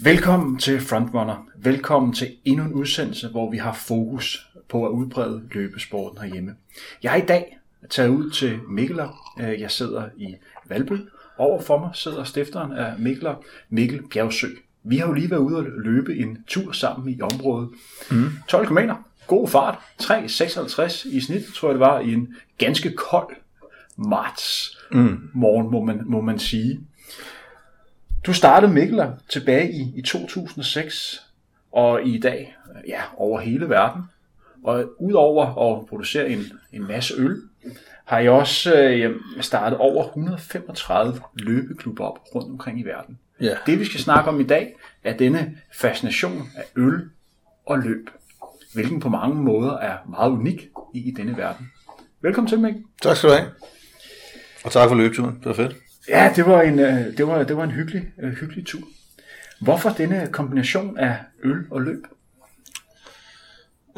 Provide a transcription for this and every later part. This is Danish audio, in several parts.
Velkommen til Frontrunner. Velkommen til endnu en udsendelse, hvor vi har fokus på at udbrede løbesporten herhjemme. Jeg er i dag taget ud til Mikkeler. Øh, Jeg sidder i Valby. Over for mig sidder stifteren af Mikkeler, Mikkel Bjergsø. Vi har jo lige været ude og løbe en tur sammen i området. Mm. 12 km. God fart. 3,56 i snit, tror jeg det var, i en ganske kold marts mm. morgen, må man, må man sige. Du startede Mikkeler tilbage i, i 2006, og i dag ja, over hele verden. Og udover at producere en, en masse øl, har jeg også øh, startet over 135 løbeklubber op rundt omkring i verden. Ja. Det vi skal snakke om i dag, er denne fascination af øl og løb, hvilken på mange måder er meget unik i, i denne verden. Velkommen til, Mikkel. Tak skal du have. Og tak for løbeturen. Det var fedt. Ja, det var en, øh, det var, det var en hyggelig, øh, hyggelig tur. Hvorfor denne kombination af øl og løb?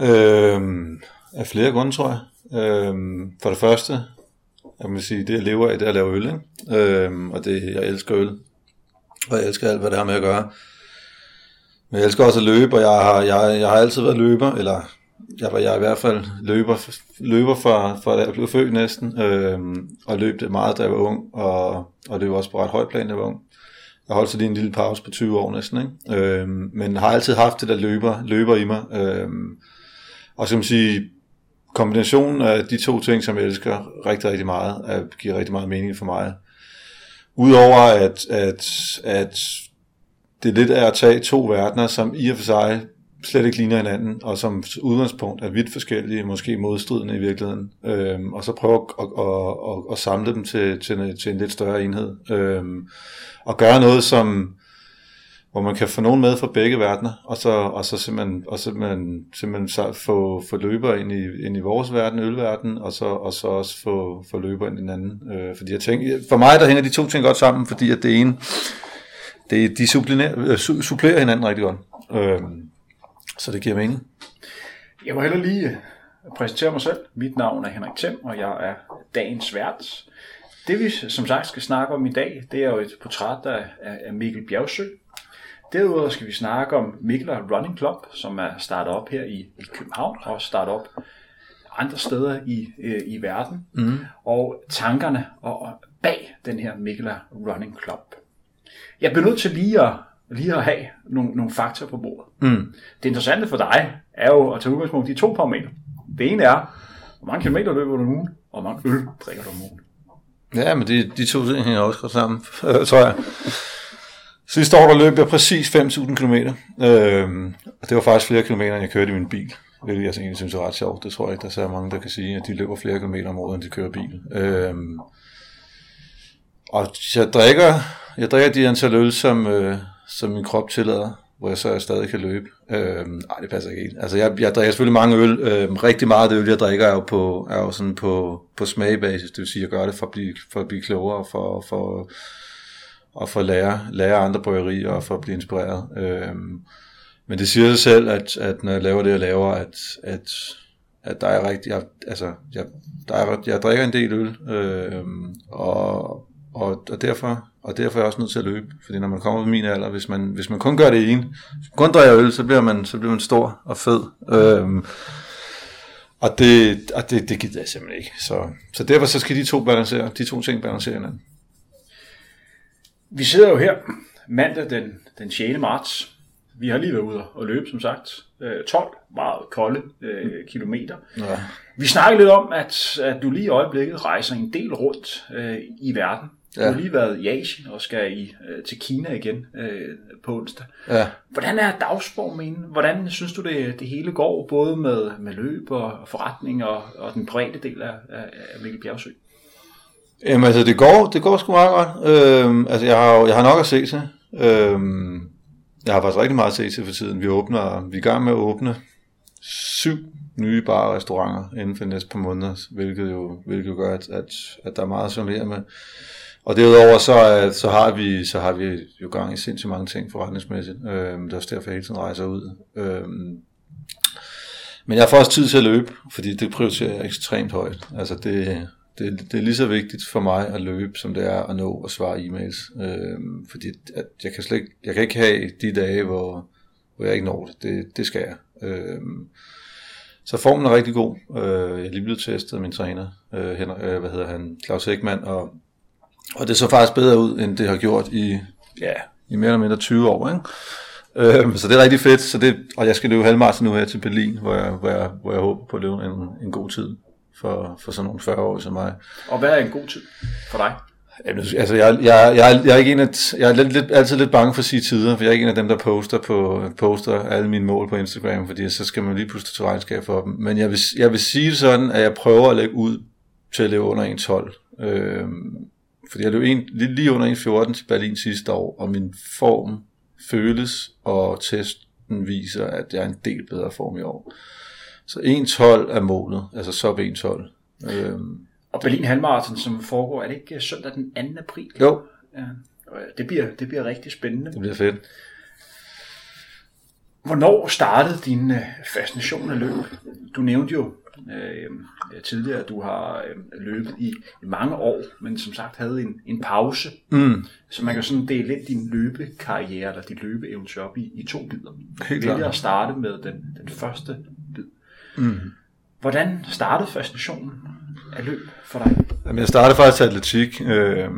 Øhm, af flere grunde, tror jeg. Øhm, for det første, jeg vil sige, det jeg lever af, det er at lave øl. Ikke? Øhm, og det, jeg elsker øl. Og jeg elsker alt, hvad det har med at gøre. Men jeg elsker også at løbe, og jeg har, jeg, jeg har altid været løber, eller jeg var jeg i hvert fald løber, løber fra, fra da jeg blev født næsten, øh, og løb det meget, da jeg var ung, og, og det var også på ret højt plan, da jeg var ung. Jeg holdt så lige en lille pause på 20 år næsten, ikke? Øh, men har altid haft det der løber, løber i mig. Øh, og som man sige, kombinationen af de to ting, som jeg elsker rigtig, rigtig meget, er, giver rigtig meget mening for mig. Udover at, at, at det lidt er at tage to verdener, som i og for sig slet ikke ligner hinanden, og som udgangspunkt er vidt forskellige, måske modstridende i virkeligheden, øhm, og så prøve at, at, at, at, at samle dem til, til, en, til en lidt større enhed, øhm, og gøre noget, som hvor man kan få nogen med fra begge verdener, og så, og så simpelthen, og simpelthen, simpelthen så få, få løber ind i, ind i vores verden, ølverden, og så, og så også få, få løber ind i den anden. Øh, fordi jeg tænker, for mig der hænger de to ting godt sammen, fordi at det ene, det, de supplerer, øh, supplerer hinanden rigtig godt. Øh, så det giver mening. Jeg må heller lige øh, præsentere mig selv. Mit navn er Henrik Thiem, og jeg er dagens vært. Det vi som sagt skal snakke om i dag, det er jo et portræt af, af Mikkel Bjergsø. Derudover skal vi snakke om Mikkel Running Club, som er startet op her i, i København, og startet op andre steder i, øh, i verden. Mm. Og tankerne og, og bag den her Mikkel Running Club. Jeg bliver nødt til lige at, lige at have nogle, nogle fakta på bordet. Mm. Det interessante for dig er jo at tage udgangspunkt i to parametre. Det ene er, hvor mange kilometer løber du om ugen, og hvor mange øl drikker du om ugen. Ja, men de, de to ting hænger også godt sammen, tror jeg. Sidste år der løb jeg præcis 5.000 km. Og det var faktisk flere kilometer, end jeg kørte i min bil. Hvilket jeg egentlig synes er ret sjovt. Det tror jeg ikke, der er så mange, der kan sige, at de løber flere kilometer om året, end de kører bil. Øhm, og jeg drikker, jeg drikker de antal øl, som, øh, som min krop tillader, hvor jeg så stadig kan løbe. Øhm, nej, det passer ikke helt. Altså, jeg, jeg drikker selvfølgelig mange øl. Øh, rigtig meget af det øl, jeg drikker, er jo, på, er jo sådan på, på smagbasis. Det vil sige, at jeg gør det for at blive, for at blive klogere, for, for, og for at lære, lære andre bryggerier og for at blive inspireret. Øh, men det siger sig selv, at, at når jeg laver det, jeg laver, at, at, at der er rigtig, jeg, altså, jeg, der er, jeg drikker en del øl, øh, og, og, og, derfor, og derfor er jeg også nødt til at løbe, fordi når man kommer på min alder, hvis man, hvis man kun gør det ene, kun drikker øl, så bliver man, så bliver man stor og fed. Øhm, og det, og det, det gider jeg simpelthen ikke. Så, så derfor så skal de to, balancere, de to ting balancere hinanden. Vi sidder jo her mandag den, den 6. marts. Vi har lige været ude og løbe, som sagt. Øh, 12 meget kolde øh, kilometer. Ja. Vi snakkede lidt om, at, at du lige i øjeblikket rejser en del rundt øh, i verden. Du Ja. har lige været i Asien og skal i, øh, til Kina igen øh, på onsdag. Ja. Hvordan er dagsformen? Hvordan synes du, det, det hele går, både med, med løb og forretning og, og den private del af, af, Mikkel Bjergsø? Jamen altså, det går, det går sgu meget godt. Øhm, altså, jeg har, jo- jeg har nok at se til. Øhm, jeg har faktisk rigtig meget at se til for tiden. Vi åbner, vi er i gang med at åbne syv nye bar og restauranter inden for de næste par måneder, hvilket jo, hvilket jo gør, at, at, at der er meget at jonglere med. Og derudover så, øh, så, har vi, så har vi jo gang i sindssygt mange ting forretningsmæssigt. Øhm, det er også derfor, jeg hele tiden rejser ud. Øhm, men jeg får også tid til at løbe, fordi det prioriterer jeg ekstremt højt. Altså det, det, det er lige så vigtigt for mig at løbe, som det er at nå og svare e-mails. Øhm, fordi at jeg, kan slet ikke, jeg kan ikke have de dage, hvor, hvor jeg ikke når det. Det, det skal jeg. Øhm, så formen er rigtig god. Øh, jeg er lige blevet testet af min træner, øh, Henrik, øh, hvad hedder han, Claus Ekman, og, og det så faktisk bedre ud, end det har gjort i, ja, i mere eller mindre 20 år. Ikke? Øh, så det er rigtig fedt, så det, og jeg skal løbe halvmarathon nu her til Berlin, hvor jeg, hvor jeg, hvor jeg håber på at løbe en, en god tid for, for sådan nogle 40 år som mig. Og hvad er en god tid for dig? Altså, jeg, jeg, jeg, jeg er ikke en af, jeg er lidt, lidt, altid lidt bange for at sige tider, for jeg er ikke en af dem, der poster, på, poster alle mine mål på Instagram, fordi så skal man lige pludselig til regnskab for dem. Men jeg vil, jeg vil sige sådan, at jeg prøver at lægge ud til at løbe under 1.12. Øhm, fordi jeg løb en, lige, under 1.14 til Berlin sidste år, og min form føles, og testen viser, at jeg er en del bedre form i år. Så 1.12 er målet, altså sub 1.12. Øhm, og Berlin Halmarathon, som foregår, er det ikke søndag den 2. april? Jo. Ja. Det bliver, det bliver rigtig spændende. Det bliver fedt. Hvornår startede din øh, fascination af løb? Du nævnte jo øh, tidligere, at du har øh, løbet i, mange år, men som sagt havde en, en pause. Mm. Så man kan sådan dele lidt din løbekarriere, eller dit løbeeventyr op i, i to bidder. Helt Vælger klart. at starte med den, den første bid. Mm. Hvordan startede fascinationen af løb for dig? Jamen, jeg startede faktisk atletik øh,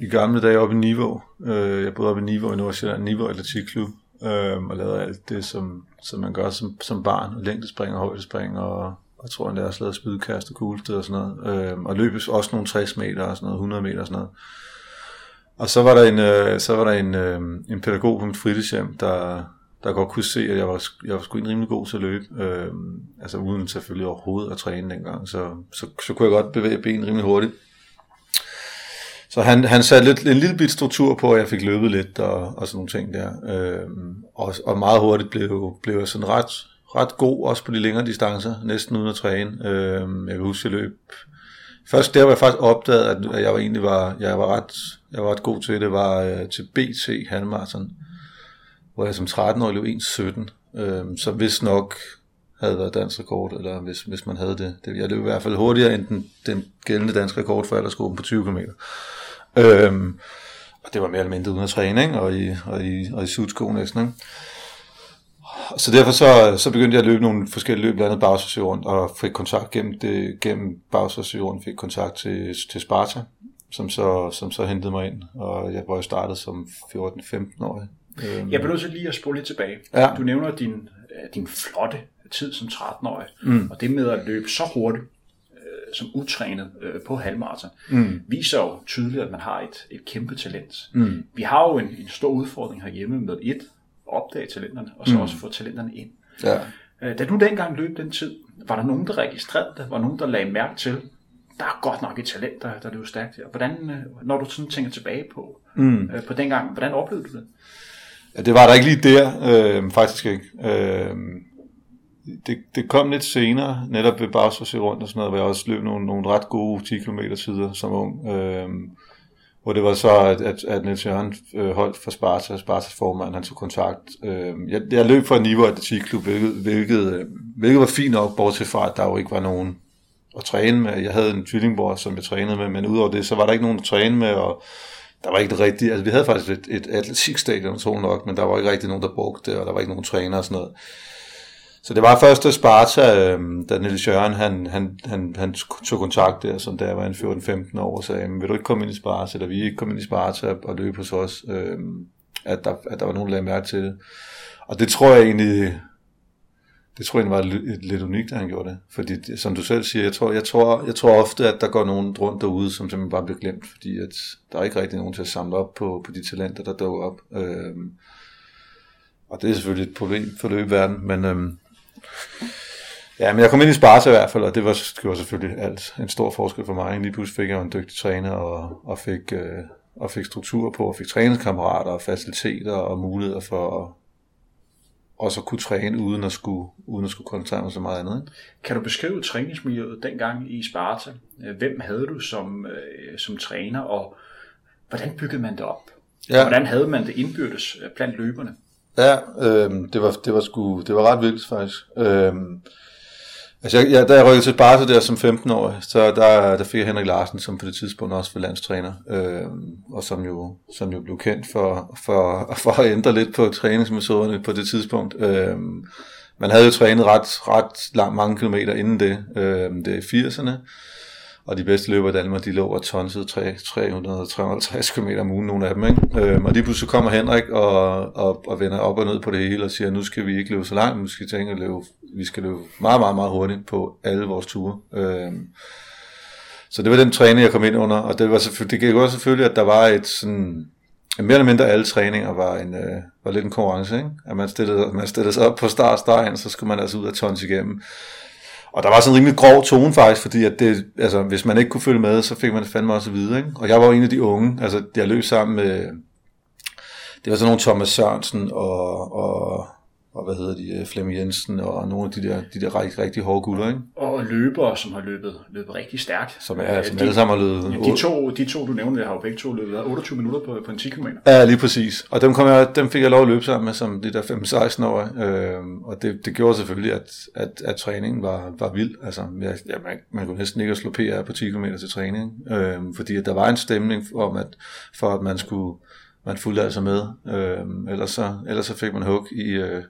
i gamle dage oppe i Niveau. Øh, jeg boede oppe i Niveau i Nordsjælland, Niveau Atletikklub, øh, og lavede alt det, som, som man gør som, som barn, længdespring og højdespring, og jeg tror, han også lavede spydkast og kuglested og sådan noget, øh, og løb også nogle 60 meter og sådan noget, 100 meter og sådan noget. Og så var der en, øh, så var der en, øh, en pædagog på mit fritidshjem, der, der godt kunne se, at jeg var, jeg var sgu en rimelig god til at løbe. Øh, altså uden selvfølgelig overhovedet at træne dengang, så, så, så kunne jeg godt bevæge benene rimelig hurtigt. Så han, han satte lidt, en lille bit struktur på, at jeg fik løbet lidt og, og sådan nogle ting der. Øh, og, og meget hurtigt blev, blev jeg sådan ret, ret god, også på de længere distancer, næsten uden at træne. Øh, jeg kan huske, jeg løb... Først der, hvor jeg faktisk opdagede, at jeg var egentlig var, jeg var ret, jeg var ret god til det, var øh, til BT halvmarathon hvor jeg som 13-årig løb 1.17, øh, så hvis nok havde været dansk rekord, eller hvis, hvis man havde det. det. Jeg løb i hvert fald hurtigere end den, den gældende danske rekord for aldersgruppen på 20 km. Øhm, og det var mere eller mindre uden at træne, ikke? Og i, og i, og i sudsko næsten. Ikke? Så derfor så, så begyndte jeg at løbe nogle forskellige løb, blandt andet Bagsøsjorden, og fik kontakt gennem, det, gennem Bagsøsjorden, fik kontakt til, til Sparta, som så, som så hentede mig ind, og jeg var jo startet som 14-15-årig. Øhm. Jeg bliver nødt til lige at spole lidt tilbage. Ja. Du nævner din, øh, din flotte tid som 13-årig, Mm. og det med at løbe så hurtigt øh, som utrænet øh, på halvmarathon, Mm. viser jo tydeligt, at man har et, et kæmpe talent. Mm. Vi har jo en, en stor udfordring herhjemme med et, opdage talenterne, og så Mm. også få talenterne ind. Ja. Øh, Da du dengang løb den tid, var der nogen, der registrerede det? Var nogen, der lagde mærke til, der er godt nok et talent, der, der løber stærkt her. Hvordan, øh, når du sådan tænker tilbage på, Mm. øh, på dengang, hvordan oplevede du det? Ja, det var der ikke lige der, øh, faktisk ikke. Øh, det, det kom lidt senere, netop ved Bagsforsøg rundt og sådan noget, hvor jeg også løb nogle, nogle ret gode 10 km tider som ung. Øh, hvor det var så, at, at, at Niels Jørgen øh, holdt for Sparta, Spartas formand, han tog kontakt. Øh, jeg, jeg løb for Niveau Atletikklub, hvilket, hvilket, øh, hvilket var fint nok, bortset fra, at der jo ikke var nogen at træne med. Jeg havde en tvillingbror, som jeg trænede med, men udover det, så var der ikke nogen at træne med, og der var ikke det rigtige, altså vi havde faktisk et, et atletikstadion, tror nok, men der var ikke rigtig nogen, der brugte det, og der var ikke nogen træner og sådan noget. Så det var først, da Sparta, øh, da Niels Jørgen, han, han, han, han tog kontakt der, som der var en 14-15 år, og sagde, vil du ikke komme ind i Sparta, eller vi ikke komme ind i Sparta og løbe hos os, øh, at, der, at der var nogen, der lagde mærke til det. Og det tror jeg egentlig, det tror jeg var lidt, lidt unikt, at han gjorde det. Fordi, det- som du selv siger, jeg tror, jeg, tror, jeg tror ofte, at der går nogen rundt derude, som simpelthen bare bliver glemt, fordi at der er ikke rigtig nogen til at samle op på, på de talenter, der dukker op. Øhm, og det er selvfølgelig et problem for løbeverdenen, men øhm, ja, men jeg kom ind i Sparta i hvert fald, og det var, det var selvfølgelig alt en stor forskel for mig. Lige pludselig fik jeg en dygtig træner, og, og fik, øh, og fik struktur på, og fik træningskammerater og faciliteter og muligheder for at også at kunne træne uden at skulle, uden at skulle koncentrere mig så meget andet. Ikke? Kan du beskrive træningsmiljøet dengang i Sparta? Øh, Hvem havde du som, øh, som træner, og hvordan byggede man det op? Ja. Hvordan havde man det indbyrdes øh, blandt løberne? Ja, øh, det, var, det, var sgu, det var ret vildt faktisk. Øh, Altså, jeg, jeg, da jeg rykkede til Barca der som 15-årig, så der, der fik jeg Henrik Larsen, som på det tidspunkt også var landstræner, øh, og som jo, som jo blev kendt for, for, for at ændre lidt på træningsmetoderne på det tidspunkt. Øh, man havde jo trænet ret, ret lang, mange kilometer inden det, øh, det er 80'erne, og de bedste løbere i Danmark, de lå og tonsede 350 km om ugen, nogle af dem. Ikke? Øhm, og lige pludselig kommer Henrik og, og, og vender op og ned på det hele og siger, nu skal vi ikke løbe så langt, nu skal vi tænke at løbe, vi skal løbe meget, meget, meget hurtigt på alle vores ture. Øhm, så det var den træning, jeg kom ind under, og det, var det gik også selvfølgelig, at der var et sådan, mere eller mindre alle træninger var, en, øh, var lidt en konkurrence, ikke? at man stillede, man stillede sig op på startstregen, så skulle man altså ud og tons igennem. Og der var sådan en rimelig grov tone faktisk, fordi at det, altså, hvis man ikke kunne følge med, så fik man det fandme også videre. Ikke? Og jeg var jo en af de unge, altså jeg løb sammen med, det var sådan nogle Thomas Sørensen og, og og hvad hedder de, øh, Flemming Jensen og nogle af de der, de der rigtig, rigtig hårde gutter, ikke? Og løbere, som har løbet, løbet rigtig stærkt. Som, er, som de, alle sammen har løbet. Ja, de, to, de to, du nævnte, har jo begge to løbet 28 minutter på, på en 10 km. Ja, lige præcis. Og dem, kom jeg, dem fik jeg lov at løbe sammen med som de der 15-16 år. Øh, og det, det gjorde selvfølgelig, at, at, at træningen var, var vild. Altså, jeg, ja, man, man kunne næsten ikke slå PR på 10 km til træning. Øh, fordi at der var en stemning om, at, for at man skulle man fulgte altså med. Øh, ellers, så, ellers så fik man hug i, øh,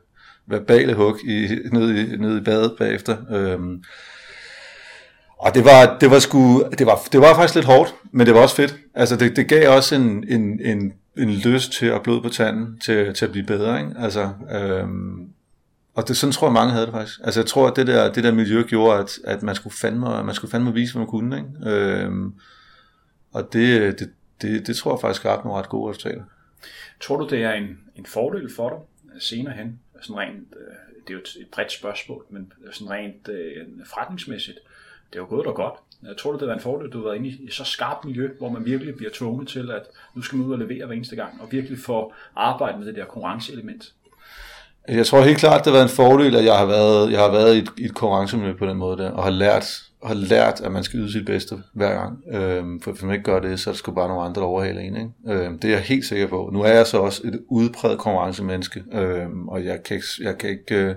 verbale hug i, nede, i, nede i badet bagefter. Øhm, og det var, det var sgu, det var, det var faktisk lidt hårdt, men det var også fedt. Altså det, det gav også en, en, en, en lyst til at bløde på tanden, til, til at blive bedre, ikke? Altså, øhm, og det, sådan tror jeg mange havde det faktisk. Altså jeg tror, at det der, det der miljø gjorde, at, at man, skulle fandme, man skulle fandme vise, hvad man kunne, ikke? Øhm, og det, det, det, det tror jeg faktisk har nogle ret gode resultater. Tror du, det er en, en fordel for dig senere hen, sådan rent, øh, det er jo et, bredt spørgsmål, men sådan rent øh, forretningsmæssigt, det er jo gået der godt. Jeg tror det det var en fordel, du har været inde i så skarpt miljø, hvor man virkelig bliver tvunget til, at nu skal man ud og levere hver eneste gang, og virkelig få arbejde med det der konkurrenceelement. Jeg tror helt klart, det har været en fordel, at jeg har været, jeg har været i et, i et konkurrencemiljø på den måde der, og har lært, har lært, at man skal yde sit bedste hver gang. Øhm, for hvis man ikke gør det, så er det sgu bare nogle andre, der overhaler en. Ikke? Øhm, det er jeg helt sikker på. Nu er jeg så også et udpræget konkurrencemenneske, øhm, og jeg kan, ikke, jeg kan ikke... Øh,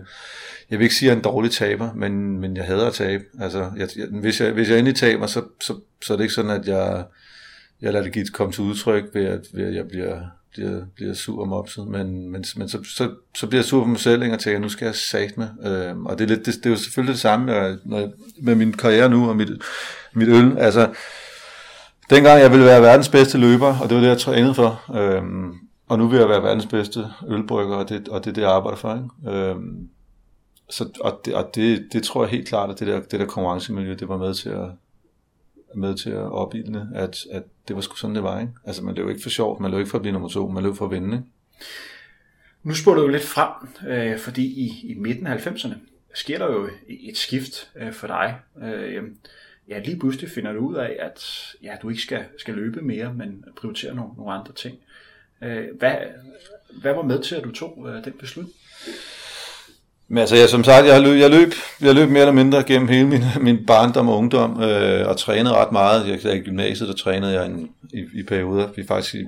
jeg vil ikke sige, at jeg er en dårlig taber, men, men jeg hader at tabe. Altså, jeg, jeg, hvis, jeg, hvis jeg endelig taber, så, så, så er det ikke sådan, at jeg, jeg lader det give komme til udtryk ved, at, ved at jeg bliver bliver, bliver sur og opsid, men, men, men så, så, så bliver jeg sur på mig selv, og tænker, nu skal jeg sat med. Øh, og det er, lidt, det, det er jo selvfølgelig det samme jeg, når jeg, med min karriere nu, og mit, mit øl. Altså, dengang jeg ville være verdens bedste løber, og det var det, jeg trænede for, øh, og nu vil jeg være verdens bedste ølbrygger, og det, og det er det, jeg arbejder for. Ikke? Øh, så, og det, og det, det tror jeg helt klart, at det der, det der konkurrencemiljø, det var med til at, med til at opildne, at, at det var sgu sådan, det var. Ikke? Altså, man løb ikke for sjovt, man løb ikke for at blive nummer to, man løb for at vinde. Ikke? Nu spurgte du jo lidt frem, øh, fordi i, i midten af 90'erne sker der jo et skift øh, for dig. Øh, ja, lige pludselig finder du ud af, at ja, du ikke skal, skal løbe mere, men prioritere nogle, nogle andre ting. Øh, hvad, hvad var med til, at du tog øh, den beslutning? Men altså, jeg, som sagt, jeg løb, jeg, løb, jeg løb mere eller mindre gennem hele min, min barndom og ungdom, øh, og trænede ret meget. Jeg, I gymnasiet, der trænede jeg en, i, i perioder, vi faktisk i,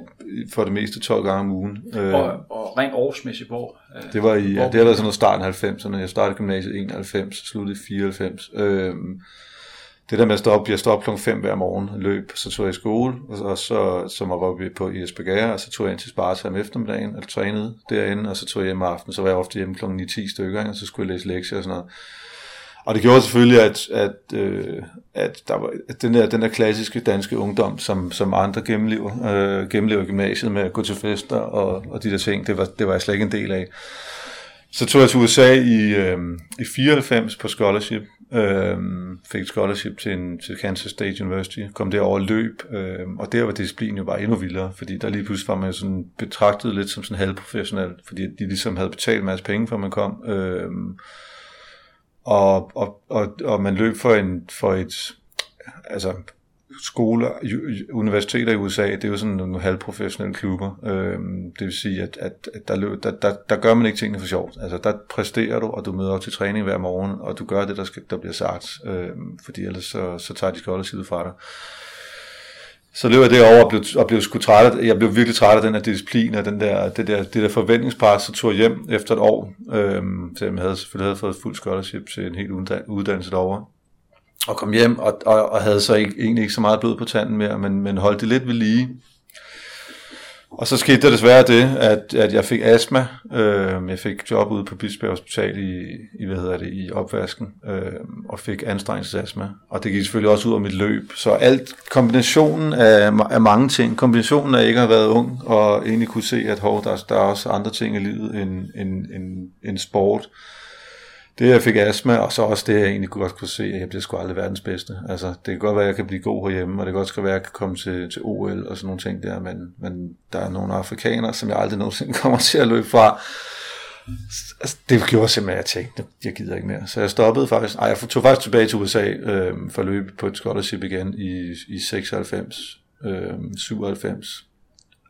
for det meste 12 gange om ugen. Øh, og, og rent årsmæssigt, hvor? Øh, det var i, ja, det har været sådan noget starten af 90'erne. Jeg startede gymnasiet i 91, sluttede i 94. Øh, det der med at stå op, jeg stod op klokken 5 hver morgen, løb, så tog jeg i skole, og, så, så var vi på Esbjerg, og så tog jeg ind til Sparta om eftermiddagen, og trænede derinde, og så tog jeg hjem aften, så var jeg ofte hjemme klokken 9-10 stykker, og så skulle jeg læse lektier og sådan noget. Og det gjorde selvfølgelig, at, at, øh, at, der var, at den, der, den der klassiske danske ungdom, som, som andre gennemlever, øh, gennemlever gymnasiet med at gå til fester og, og de der ting, det var, det var jeg slet ikke en del af. Så tog jeg til USA i, øh, i 94 på scholarship, øh, fik et scholarship til, en, til Kansas State University, kom derover løb, øh, og der var disciplinen jo bare endnu vildere, fordi der lige pludselig var man sådan betragtet lidt som sådan halvprofessionel, fordi de ligesom havde betalt en masse penge, før man kom. øh, og, og, og, og man løb for, en, for et, altså skoler, universiteter i USA, det er jo sådan nogle halvprofessionelle klubber. Øhm, det vil sige, at, at, at der, der, der, der gør man ikke tingene for sjovt. Altså, der præsterer du, og du møder op til træning hver morgen, og du gør det, der, skal, der bliver sagt. Øhm, fordi ellers så, så tager de skoldersidet fra dig. så løb jeg derover og blev, og blev sgu træt af, jeg blev virkelig træt af den her disciplin og den der, det, der, det der forventningspres, så tog jeg hjem efter et år, øhm, selvom jeg havde selvfølgelig havde fået fuld scholarship til en helt uddannelse derovre, og kom hjem og, og, og havde så ikke, egentlig ikke så meget blod på tanden mere, men, men holdt det lidt ved lige, og så skete der desværre det, at, at jeg fik astma. Øh, jeg fik job ude på Bispebjerg Hospital i, i, hvad hedder det, i opvasken, øh, og fik anstrengelsesastma. Og det gik selvfølgelig også ud af mit løb. Så alt, kombinationen af, af mange ting, kombinationen af ikke at have været ung, og egentlig kunne se, at hov, der, der er også andre ting i livet end, end, end, end sport, det, jeg fik astma, og så også det, jeg egentlig godt kunne se, at jeg bliver sgu aldrig verdens bedste. Altså, det kan godt være, at jeg kan blive god herhjemme, og det kan godt være, at jeg kan komme til, til OL og sådan nogle ting der, men, men der er nogle afrikanere, som jeg aldrig nogensinde kommer til at løbe fra. Altså, det gjorde simpelthen, at jeg tænkte, jeg gider ikke mere. Så jeg stoppede faktisk, ej, jeg tog faktisk tilbage til USA øh, for at løbe på et scholarship igen i, i 96, øh, 97,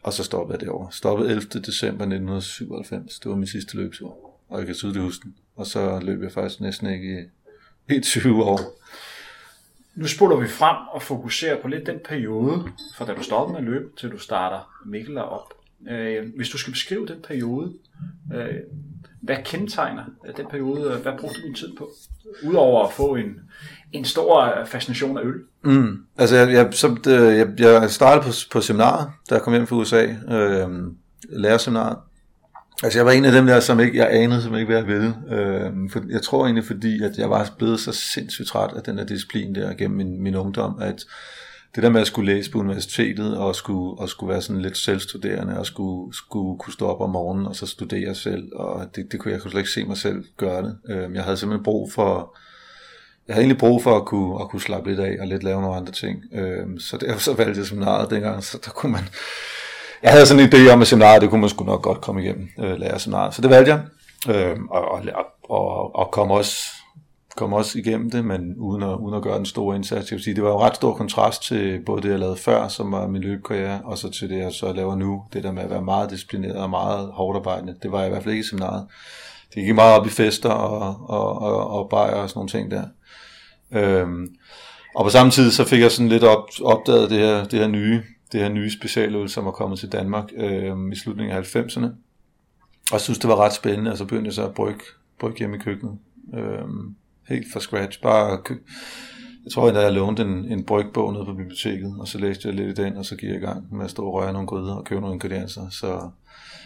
og så stoppede jeg derovre. Stoppede 11. december 1997, det var min sidste løbetur, og jeg kan tydeligt huske den og så løb jeg faktisk næsten ikke i, i 20 år. Nu spoler vi frem og fokuserer på lidt den periode, fra da du stoppede med at løbe, til du starter Mikkel op. Øh, hvis du skal beskrive den periode, øh, hvad kendetegner den periode? Hvad brugte du din tid på? Udover at få en, en stor fascination af øl. Mm. Altså, jeg, jeg, så, øh, jeg, jeg startede på, på seminaret, da jeg kom hjem fra USA, øh, lærerseminaret, Altså jeg var en af dem der, som ikke, jeg anede som ikke, hvad jeg ville. Øh, for, jeg tror egentlig, fordi at jeg var blevet så sindssygt træt af den der disciplin der gennem min, min ungdom, at det der med at skulle læse på universitetet og skulle, og skulle være sådan lidt selvstuderende og skulle, skulle kunne stå op om morgenen og så studere selv, og det, det kunne jeg kunne slet ikke se mig selv gøre det. Øh, jeg havde simpelthen brug for, jeg havde egentlig brug for at kunne, at kunne slappe lidt af og lidt lave nogle andre ting. Øh, så derfor så valgte jeg seminaret dengang, så der kunne man jeg havde sådan en idé om, at seminar, det kunne man sgu nok godt komme igennem, øh, lærerseminaret. Så det valgte jeg, øh, og, og, og, og kom også kom også igennem det, men uden at, uden at gøre en stor indsats. Jeg vil sige, det var jo ret stor kontrast til både det, jeg lavede før, som var min løbekarriere, og så til det, jeg så laver nu. Det der med at være meget disciplineret og meget hårdt arbejdende. Det var jeg i hvert fald ikke i seminaret. Det gik meget op i fester og, og, og, og bajer og sådan nogle ting der. Øhm, og på samme tid så fik jeg sådan lidt op, opdaget det her, det her nye det her nye specialøl, som er kommet til Danmark øh, i slutningen af 90'erne. Og synes, det var ret spændende, og så begyndte jeg så at brygge, brygge hjemme i køkkenet. Øh, helt fra scratch. Bare jeg tror endda, jeg lånte en, en brygbog nede på biblioteket, og så læste jeg lidt i den, og så gik jeg i gang med at stå og røre nogle gryder og købe nogle ingredienser. Så,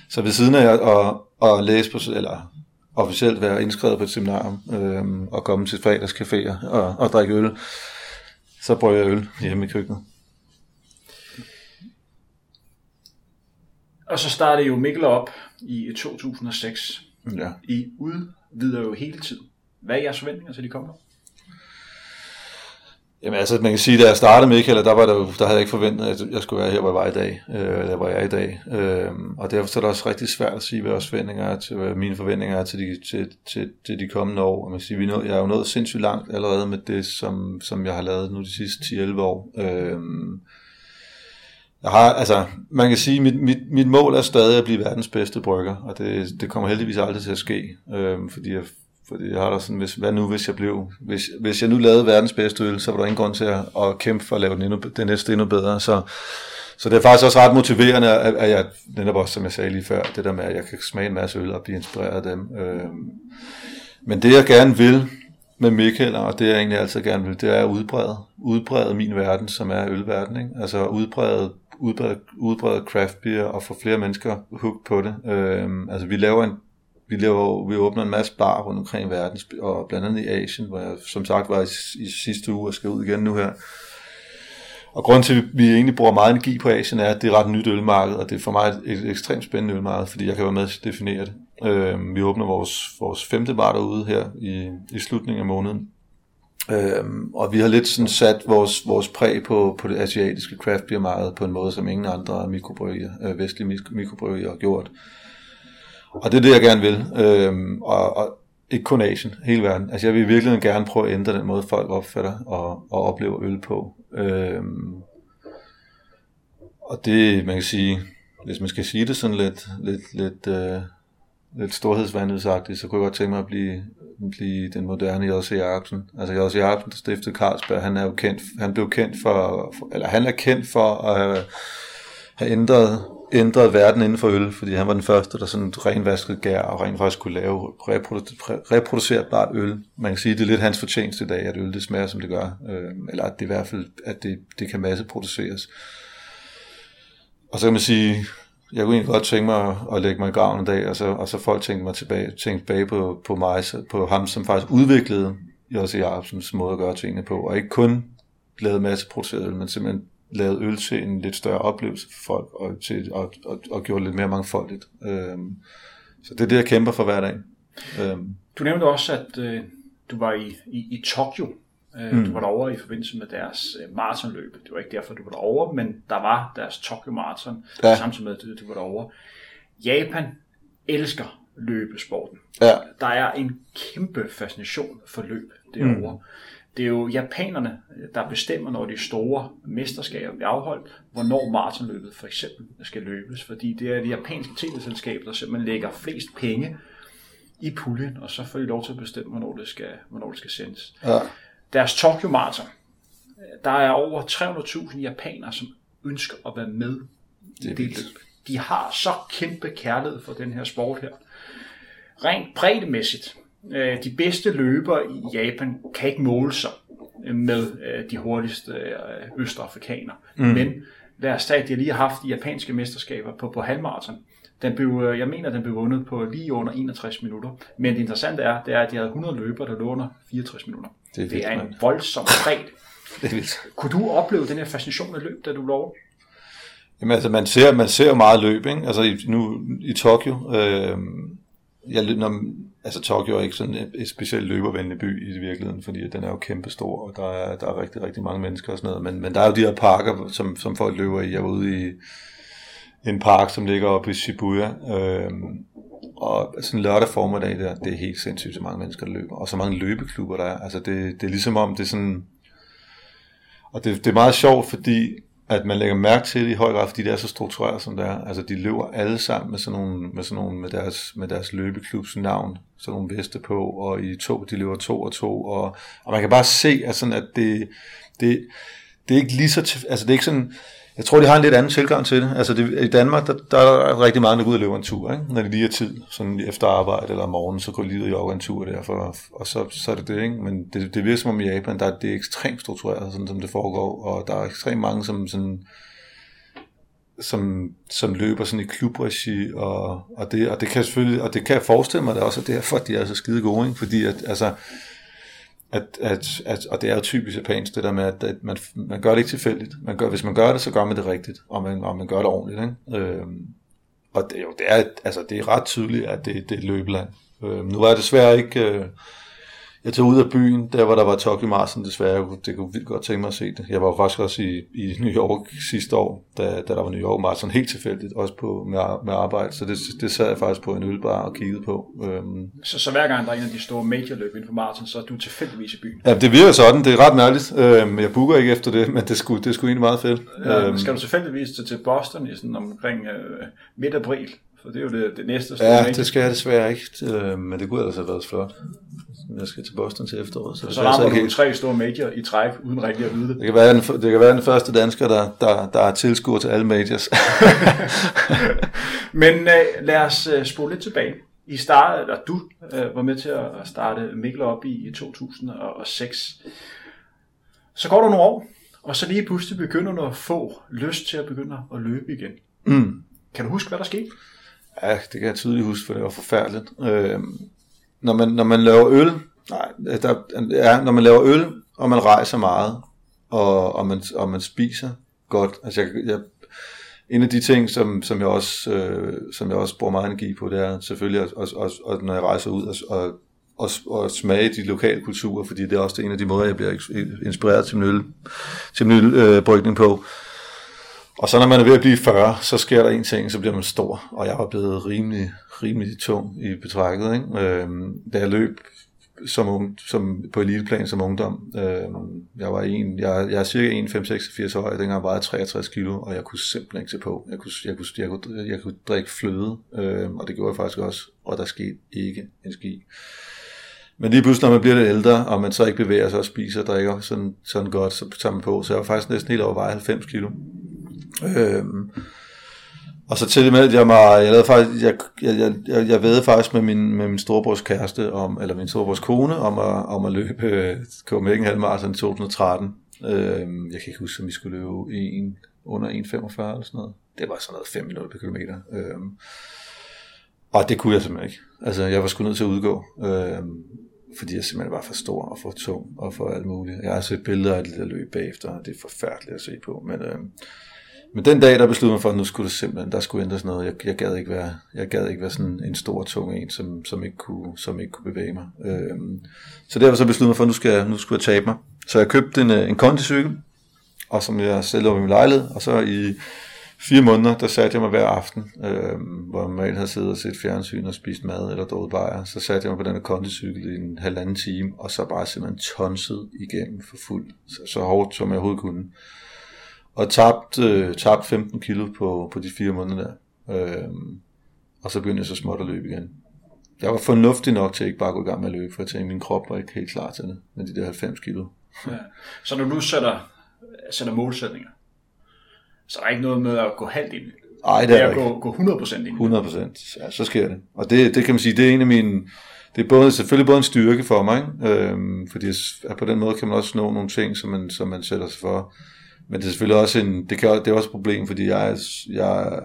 så ved siden af at, at, at læse på, eller officielt være indskrevet på et seminarium, øh, og komme til fredagscaféer og, og drikke øl, så brød jeg øl hjemme i køkkenet. Og så startede jo Mikkel op i 2006. Ja. I udvider jo hele tiden. Hvad er jeres forventninger til de kommende Jamen altså, man kan sige, da jeg startede med Michael, der, var der, der havde jeg ikke forventet, at jeg skulle være her, hvor jeg var i dag, øh, der hvor jeg er i dag. Øh, og derfor så er det også rigtig svært at sige, hvad vores forventninger er til, hvad mine forventninger er til de, til, til, til de kommende år. Og man kan sige, vi nå, jeg er jo nået sindssygt langt allerede med det, som, som jeg har lavet nu de sidste 10-11 år. Øh, jeg har, altså, man kan sige, mit, mit, mit mål er stadig at blive verdens bedste brygger, og det, det kommer heldigvis aldrig til at ske, øh, fordi jeg, fordi jeg har da sådan, hvis, hvad nu hvis jeg blev, hvis, hvis jeg nu lavede verdens bedste øl, så var der ingen grund til at, at kæmpe for at lave den, endnu, den næste endnu bedre, så, så det er faktisk også ret motiverende, at, at jeg, netop også, som jeg sagde lige før, det der med, at jeg kan smage en masse øl og blive inspireret af dem. Øh, men det jeg gerne vil med Michael, og det jeg egentlig altid gerne vil, det er at udbrede, udbrede min verden, som er ølverden. Ikke? Altså udbrede udbrede, udbrede craft beer og få flere mennesker hooked på det. Øhm, altså vi laver en vi, laver, vi åbner en masse bar rundt omkring i verden, og blandt andet i Asien, hvor jeg som sagt var i, i sidste uge og skal ud igen nu her. Og grunden til, at vi egentlig bruger meget energi på Asien, er, at det er ret nyt ølmarked, og det er for mig et, et ekstremt spændende ølmarked, fordi jeg kan være med til at definere det. Øhm, vi åbner vores, vores femte bar derude her i, i slutningen af måneden, Øhm, og vi har lidt sådan sat vores, vores præg på, på det asiatiske craft beer marked på en måde, som ingen andre mikrobryggere, øh, vestlige mikrobryggere har gjort. Og det er det, jeg gerne vil. Øhm, og, og ikke kun Asien, hele verden. Altså jeg vil virkelig gerne prøve at ændre den måde, folk opfatter og, og oplever øl på. Øhm, og det, man kan sige, hvis man skal sige det sådan lidt, lidt, lidt, øh, lidt storhedsvandhedsagtigt, så kunne jeg godt tænke mig at blive, blive den moderne J.C. Jacobsen. Altså J.C. Jacobsen, der stiftede Carlsberg, han er jo kendt, han blev kendt for, eller han er kendt for at have, have ændret, ændret verden inden for øl, fordi han var den første, der sådan renvaskede gær og rent faktisk kunne lave reprodu- reproducerbart øl. Man kan sige, at det er lidt hans fortjeneste i dag, at øl det smager, som det gør, øh, eller at det i hvert fald, at det, det kan masseproduceres. Og så kan man sige, jeg kunne egentlig godt tænke mig at, at lægge mig i graven en dag, og så, og så folk tænkte mig tilbage, tænkte tilbage på, på mig, på ham, som faktisk udviklede J.C. Jacobsens måde at gøre tingene på, og ikke kun lavede masse produceret øl, men simpelthen lavede øl til en lidt større oplevelse for folk, og, til, og, og, og gjorde det lidt mere mangfoldigt. Øhm, så det er det, jeg kæmper for hver dag. Øhm. Du nævnte også, at øh, du var i, i, i Tokyo mm. Du var derovre i forbindelse med deres øh, maratonløb. Det var ikke derfor, du var derovre, men der var deres Tokyo Marathon, ja. samtidig med, at du var derovre. Japan elsker løbesporten. Ja. Der er en kæmpe fascination for løb derovre. Mm. Det er jo japanerne, der bestemmer, når de store mesterskaber bliver afholdt, hvornår maratonløbet for eksempel skal løbes, fordi det er det japanske tv-selskab, der simpelthen lægger flest penge i puljen, og så får de lov til at bestemme, hvornår det skal, hvornår det skal sendes. Ja deres Tokyo Marathon, der er over 300.000 japanere, som ønsker at være med det er det løb. De har så kæmpe kærlighed for den her sport her. Rent breddemæssigt, øh, de bedste løbere i Japan kan ikke måle sig med øh, de hurtigste øh, østafrikanere. Mm. Men lad os tage, at de lige har haft de japanske mesterskaber på, på halvmarathon. Den blev, jeg mener, den blev vundet på lige under 61 minutter. Men det interessante er, det er, at de havde 100 løbere, der lå under 64 minutter. Det er, det er en voldsom bred. det er vildt. Kunne du opleve den her fascination af løb, da du lå Jamen altså, man ser, man ser jo meget løb, ikke? Altså i, nu i Tokyo, øh, jeg, når, altså Tokyo er ikke sådan et specielt løbervenlig by i virkeligheden, fordi den er jo kæmpestor, og der er, der er rigtig, rigtig mange mennesker og sådan noget, men, men der er jo de her parker, som, som folk løber i. Jeg var ude i en park, som ligger oppe i Shibuya, øh, og sådan lørdag formiddag der, det er helt sindssygt, så mange mennesker, der løber. Og så mange løbeklubber, der er. Altså det, det er ligesom om, det er sådan... Og det, det er meget sjovt, fordi at man lægger mærke til det i høj grad, fordi det er så struktureret, som det er. Altså, de løber alle sammen med sådan nogle, med, sådan nogle, med, deres, med deres løbeklubs navn, sådan nogle veste på, og i to, de løber to og to, og, og man kan bare se, at, sådan, at det, det, det er ikke lige så, altså det er ikke sådan, jeg tror, de har en lidt anden tilgang til det. Altså det, i Danmark, der, der er rigtig mange, der går ud og løber en tur, ikke? når de lige har tid, sådan efter arbejde eller om morgenen, så går de lige ud og en tur derfor, og så, så er det det. Ikke? Men det, det virker som om i Japan, der, det er ekstremt struktureret, sådan som det foregår, og der er ekstremt mange, som sådan, som, som løber sådan i klubregi, og, og, det, og det kan selvfølgelig, og det kan jeg forestille mig da også, at det er for, at de er så skide gode, ikke? fordi at, altså, at, at, at, og det er jo typisk japansk, det der med, at, at man, man gør det ikke tilfældigt. Man gør, hvis man gør det, så gør man det rigtigt, og man, og man gør det ordentligt. Ikke? Øhm, og det, jo, det, er, altså, det er ret tydeligt, at det, det er løbeland. Øhm, nu er jeg desværre ikke... Øh, jeg tog ud af byen, der hvor der var Tokyo Marathon, desværre, jeg kunne, det kunne vildt godt tænke mig at se det. Jeg var faktisk også i, i New York sidste år, da, da der var New York Marathon, helt tilfældigt, også på, med, med arbejde, så det, det sad jeg faktisk på en ølbar og kiggede på. Øhm. Så, så hver gang der er en af de store major-løb inden for marathon, så er du tilfældigvis i byen? Ja, det virker sådan, det er ret mærkeligt. Øhm, jeg booker ikke efter det, men det skulle, det skulle egentlig meget fedt. Ja, øhm. Skal du tilfældigvis til, til Boston i sådan omkring øh, midt april? For det er jo det, det næste store Ja, det skal jeg desværre ikke, øh, men det kunne ellers have været flot jeg skal til Boston til efteråret. Så, så rammer du helt... tre store major i træk, uden rigtig at vide det. Det kan være, den, det kan være den første dansker, der, der, der er tilskuer til alle majors. Men uh, lad os uh, spole lidt tilbage. I start, eller du uh, var med til at starte Mikkel op i, i 2006. Så går der nogle år, og så lige pludselig begynder du at få lyst til at begynde at løbe igen. Mm. Kan du huske, hvad der skete? Ja, det kan jeg tydeligt huske, for det var forfærdeligt. Øh, når man, når man laver øl, nej, der, ja, når man laver øl, og man rejser meget, og, og, man, og man spiser godt, altså jeg, jeg, en af de ting, som, som, jeg også, øh, som jeg også bruger meget energi på, det er selvfølgelig, at, at, at, at når jeg rejser ud og, og, og, og smage de lokale kulturer, fordi det er også en af de måder, jeg bliver inspireret til min, øl, til min ølbrygning øh, på. Og så når man er ved at blive 40, så sker der en ting, så bliver man stor, og jeg var blevet rimelig, rimelig tung i betrækket. Ikke? Øh, da jeg løb som, ung, som på eliteplan som ungdom. Øh, jeg var en, jeg, jeg er cirka 1,5-86 år, dengang jeg vejede 63 kilo, og jeg kunne simpelthen ikke se på. Jeg kunne, jeg kunne, jeg kunne, jeg kunne drikke fløde, øh, og det gjorde jeg faktisk også, og der skete ikke en ski. Men lige pludselig, når man bliver lidt ældre, og man så ikke bevæger sig og spiser og drikker sådan, sådan godt, så tager man på. Så jeg var faktisk næsten helt over veje 90 kilo. Øhm, og så til med, at jeg, var, jeg, lavede faktisk, jeg, jeg, jeg, jeg ved faktisk med min, med min storebrors kæreste, om, eller min storebrors kone, om at, om at løbe øh, Copenhagen Halmarathon i 2013. Øhm, jeg kan ikke huske, om vi skulle løbe en, under 1,45 eller sådan noget. Det var sådan noget 5 minutter per kilometer. Øhm, og det kunne jeg simpelthen ikke. Altså, jeg var sgu nødt til at udgå. Øhm, fordi jeg simpelthen var for stor og for tung og for alt muligt. Jeg har set billeder af det der løb bagefter, og det er forfærdeligt at se på. Men, øhm, men den dag, der besluttede mig for, at nu skulle det simpelthen, der skulle ændres noget. Jeg, jeg, gad ikke være, jeg gad ikke være sådan en stor, tung en, som, som, ikke, kunne, som ikke kunne bevæge mig. Øhm, så derfor så besluttede mig for, at nu, skal jeg, nu skulle jeg tabe mig. Så jeg købte en, øh, en kondicykel, og som jeg selv over i min lejlighed, og så i fire måneder, der satte jeg mig hver aften, øh, hvor jeg normalt havde siddet og set fjernsyn og spist mad eller drukket bajer, så satte jeg mig på den kondicykel i en halvanden time, og så bare simpelthen tonset igennem for fuld, så, så hårdt som jeg overhovedet kunne og tabt, øh, tabt 15 kilo på, på de fire måneder der. Øh, og så begyndte jeg så småt at løbe igen. Jeg var fornuftig nok til ikke bare at gå i gang med at løbe, for jeg tænkte, at min krop var ikke helt klar til det, med de der 90 kilo. Ja. Så når du sætter, sætter målsætninger, så er der ikke noget med at gå halvt ind Nej, det er, det er at gå, gå 100% ind 100%, ja, så sker det. Og det, det kan man sige, det er en af mine, det er både, selvfølgelig både en styrke for mig, ikke? Øhm, fordi at på den måde kan man også nå nogle ting, som man, som man sætter sig for. Men det er selvfølgelig også en, det, kan, det er også et problem, fordi jeg, jeg,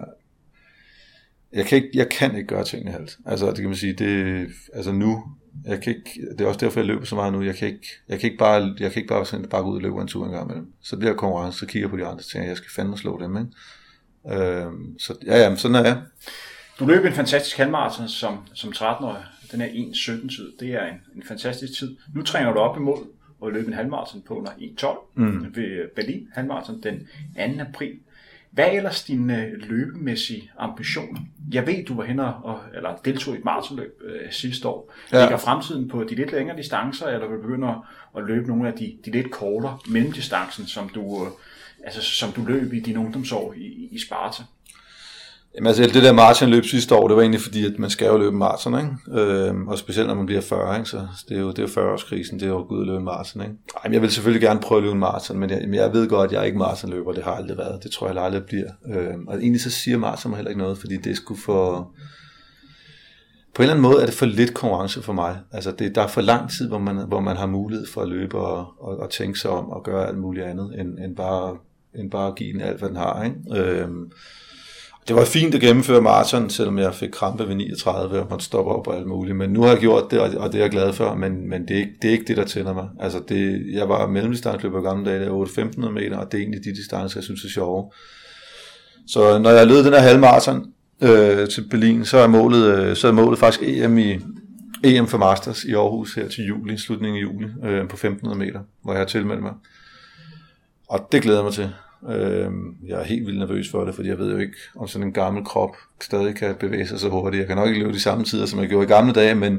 jeg kan, ikke, jeg kan ikke gøre tingene halvt. Altså, det kan man sige, det, altså nu, jeg kan ikke, det er også derfor, jeg løber så meget nu. Jeg kan ikke, jeg kan ikke bare, jeg kan ikke bare, sådan, bare gå ud og løbe en tur en gang imellem. Så bliver jeg konkurrence, så kigger jeg på de andre, og tænker, jeg skal fandme slå dem, ikke? Øhm, så ja, ja, sådan er jeg. Du løb en fantastisk halvmarathon som, som 13-årig. Den er 1.17 tid. Det er en, en fantastisk tid. Nu træner du op imod og løbe en halvmarathon på under 1.12 mm. ved Berlin halvmarathon den 2. april. Hvad er ellers dine løbemæssige ambitioner? Jeg ved, du var hen og, eller deltog i et maratonløb øh, sidste år. Ja. Ligger fremtiden på de lidt længere distancer, eller vil du begynde at løbe nogle af de, de lidt kortere mellemdistancen, som du, øh, altså, som du løb i dine ungdomsår i, i Sparta? Jamen altså, det der maratonløb sidste år, det var egentlig fordi, at man skal jo løbe maraton, ikke? Øhm, og specielt når man bliver 40, ikke? så det er jo, det er jo 40-årskrisen, det er jo gud at løbe maraton, ikke? Ej, jeg vil selvfølgelig gerne prøve at løbe en maraton, men jeg, men jeg ved godt, at jeg er ikke maratonløber, det har aldrig været, det tror jeg aldrig bliver. Øhm, og egentlig så siger maraton heller ikke noget, fordi det skulle for... På en eller anden måde er det for lidt konkurrence for mig. Altså, det, der er for lang tid, hvor man, hvor man har mulighed for at løbe og, og, og tænke sig om og gøre alt muligt andet, end, end, bare, end bare at give den alt, hvad den har, ikke? Øhm, det var fint at gennemføre maraton, selvom jeg fik krampe ved 39 og måtte stoppe op og alt muligt. Men nu har jeg gjort det, og det er jeg glad for, men, men det, er ikke, det er ikke det, der tænder mig. Altså det, jeg var mellemdistanceløber i gamle dage, det er 8-1500 meter, og det er egentlig de distancer, jeg synes er sjove. Så når jeg lød den her halvmarathon øh, til Berlin, så er, målet, øh, så er målet faktisk EM i, EM for Masters i Aarhus her til juli, slutningen af juli, øh, på 1500 meter, hvor jeg har tilmeldt mig. Og det glæder jeg mig til. Øh, jeg er helt vildt nervøs for det, fordi jeg ved jo ikke, om sådan en gammel krop stadig kan bevæge sig så hurtigt. Jeg kan nok ikke løbe de samme tider, som jeg gjorde i gamle dage, men,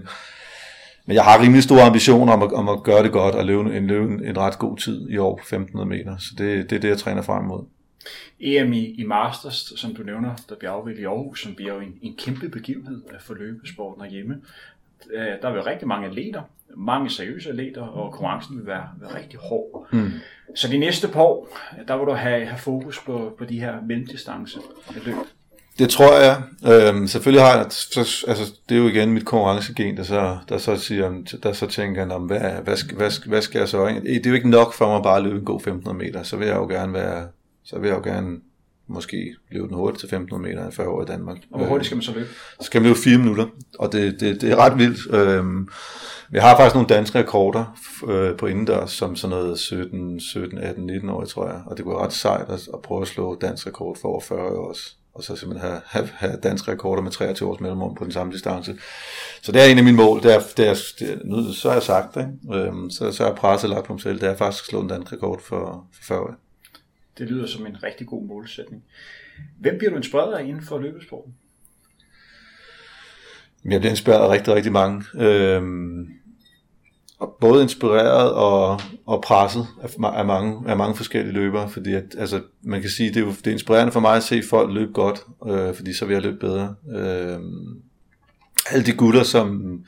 men jeg har rimelig store ambitioner om at, om at gøre det godt og løbe en, løbe en, ret god tid i år på 1500 meter. Så det, det er det, jeg træner frem mod. EM i, i Masters, som du nævner, der bliver afviklet i Aarhus, som bliver jo en, en kæmpe begivenhed for løbesporten herhjemme. Øh, der der jo rigtig mange atleter, mange seriøse atleter, og konkurrencen vil være, være rigtig hård. Mm. Så de næste par år, der vil du have, have fokus på, på de her mellemdistance løb. Det tror jeg. Øhm, selvfølgelig har jeg, så, altså, det er jo igen mit konkurrencegen, der så, der så, siger, der så tænker, om, hvad, hvad, skal, hvad, hvad skal jeg så? Det er jo ikke nok for mig bare at løbe en god 1500 meter, så vil jeg jo gerne være, så vil jeg jo gerne måske løbe den hurtigt til 1500 meter 40 år i Danmark. Og hvor hurtigt skal man så løbe? Så skal man løbe 4 minutter, og det, det, det er ret vildt. Øhm, vi har faktisk nogle danske rekorder øh, på indendørs, som sådan noget 17, 17 18, 19 år, tror jeg. Og det går ret sejt at, at prøve at slå dansk rekord for over 40 år også. Og så simpelthen have, have, have danske rekorder med 23 års mellemrum på den samme distance. Så det er en af mine mål. Det er, det er, det er, nu, så har jeg sagt det. Øhm, så, så har jeg presset lagt på mig selv. Det er faktisk at slå en dansk rekord for, for 40 år. Det lyder som en rigtig god målsætning. Hvem bliver du inspireret af inden for løbesporten? Jeg bliver inspireret af rigtig, rigtig mange. Øhm, både inspireret og, og presset af, af, mange, af mange forskellige løbere, fordi at, altså, man kan sige, det er, jo, det er inspirerende for mig at se folk løbe godt, øh, fordi så vil jeg løbe bedre. Øh, alle de gutter, som,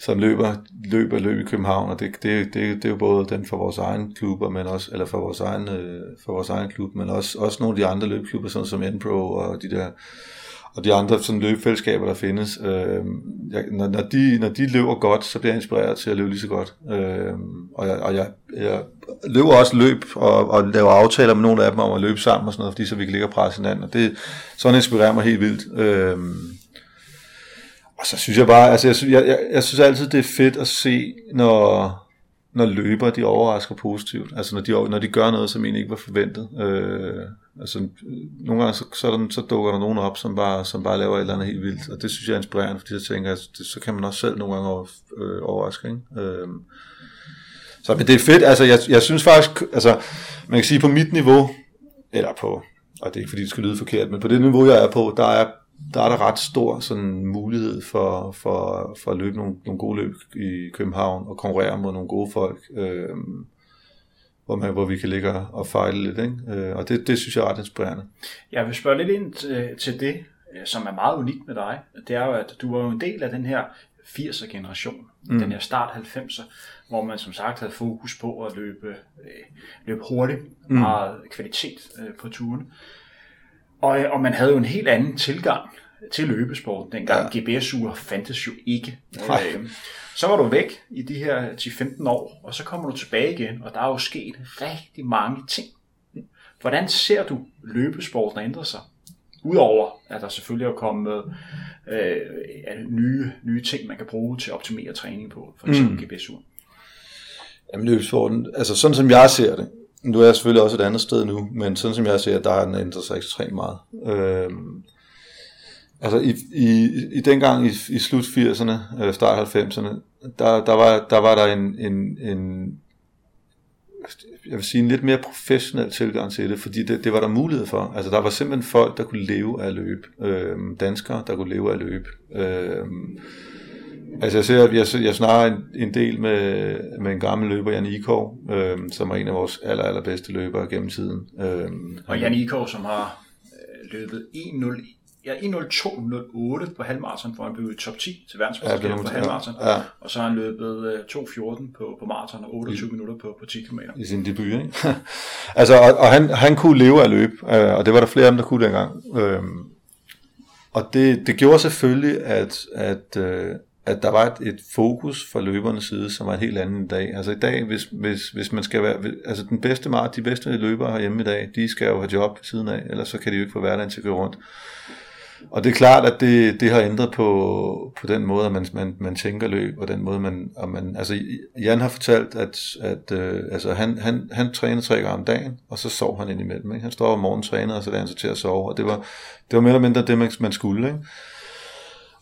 som løber, løber løb i København, og det, det, det, det er jo både den for vores egen klubber, men også, eller for vores egen, øh, for vores egen klub, men også, også nogle af de andre løbeklubber, sådan som Enpro og de der og de andre sådan løbefællesskaber, der findes, øh, jeg, når, når, de, når de løber godt, så bliver jeg inspireret til at løbe lige så godt. Øh, og jeg, og jeg, jeg løber også løb og, og laver aftaler med nogle af dem om at løbe sammen og sådan noget, fordi så vi kan ligge og presse hinanden, og det sådan inspirerer mig helt vildt. Øh, og så synes jeg bare, altså jeg, jeg, jeg, jeg synes altid, det er fedt at se, når, når løber de overrasker positivt. Altså når de, når de gør noget, som egentlig ikke var forventet. Øh, altså nogle gange så, så, der, så dukker der nogen op, som bare, som bare laver et eller andet helt vildt. Og det synes jeg er inspirerende, fordi jeg tænker, at det, så kan man også selv nogle gange over, øh, overraske. Ikke? Øh, så men det er fedt. Altså jeg, jeg synes faktisk, altså man kan sige på mit niveau, eller på, og det er ikke fordi det skal lyde forkert, men på det niveau jeg er på, der er der er der ret stor sådan, mulighed for, for, for at løbe nogle, nogle gode løb i København og konkurrere mod nogle gode folk, øh, hvor, man, hvor vi kan ligge og fejle lidt. Ikke? Øh, og det, det synes jeg er ret inspirerende. Jeg vil spørge lidt ind til, det, øh, som er meget unikt med dig. Det er jo, at du var jo en del af den her 80'er generation, mm. den her start 90'er, hvor man som sagt havde fokus på at løbe, øh, løbe hurtigt, mm. meget kvalitet på turen. Og, øh, og man havde jo en helt anden tilgang til løbesport dengang. Ja. GPS-ure fandtes jo ikke. Øh, så var du væk i de her 10-15 år, og så kommer du tilbage igen, og der er jo sket rigtig mange ting. Hvordan ser du løbesporten ændre sig? Udover at der selvfølgelig er kommet øh, nye, nye ting, man kan bruge til at optimere træning på, for eksempel mm. GPS-ure. Jamen løbesporten, altså sådan som jeg ser det, nu er jeg selvfølgelig også et andet sted nu, men sådan som jeg ser, der er den ændret sig ekstremt meget. Øh, altså i, i, i dengang i, i slut 80'erne, øh, start 90'erne, der, der, var, der var der en, en, en jeg vil sige en lidt mere professionel tilgang til det, fordi det, det var der mulighed for. Altså der var simpelthen folk, der kunne leve af løb. Øh, danskere, der kunne leve af løb. Øh, Altså jeg ser, at jeg, jeg snakker en, en del med, med en gammel løber, Jan Ikov, øh, som er en af vores aller, allerbedste løbere gennem tiden. Øh, og Jan Ikov, som har øh, løbet 1.0 ja, 1.02.08 på halvmarathon, hvor han blev i top 10 til verdensmesterskabet ja, på halvmarathon. Ja. Og så har han løbet uh, 2.14 på, på maraton og 28 I, minutter på, på 10 km. I sin debut, ikke? altså, og, og han, han kunne leve af løb, øh, og det var der flere af dem, der kunne dengang. Øh, og det, det gjorde selvfølgelig, at, at, øh, at der var et, et fokus fra løbernes side, som var et helt andet i dag. Altså i dag, hvis, hvis, hvis man skal være, altså den bedste mart, de bedste løbere herhjemme i dag, de skal jo have job ved siden af, ellers så kan de jo ikke få hverdagen til at gå rundt. Og det er klart, at det, det har ændret på, på den måde, at man, man, man tænker løb, og den måde, man, og man altså Jan har fortalt, at, at øh, altså han, han, han træner tre gange om dagen, og så sover han ind imellem. Ikke? Han står om morgenen træner, og så lader han sig til at sove, og det var, det var mere eller mindre det, man, man skulle. Ikke?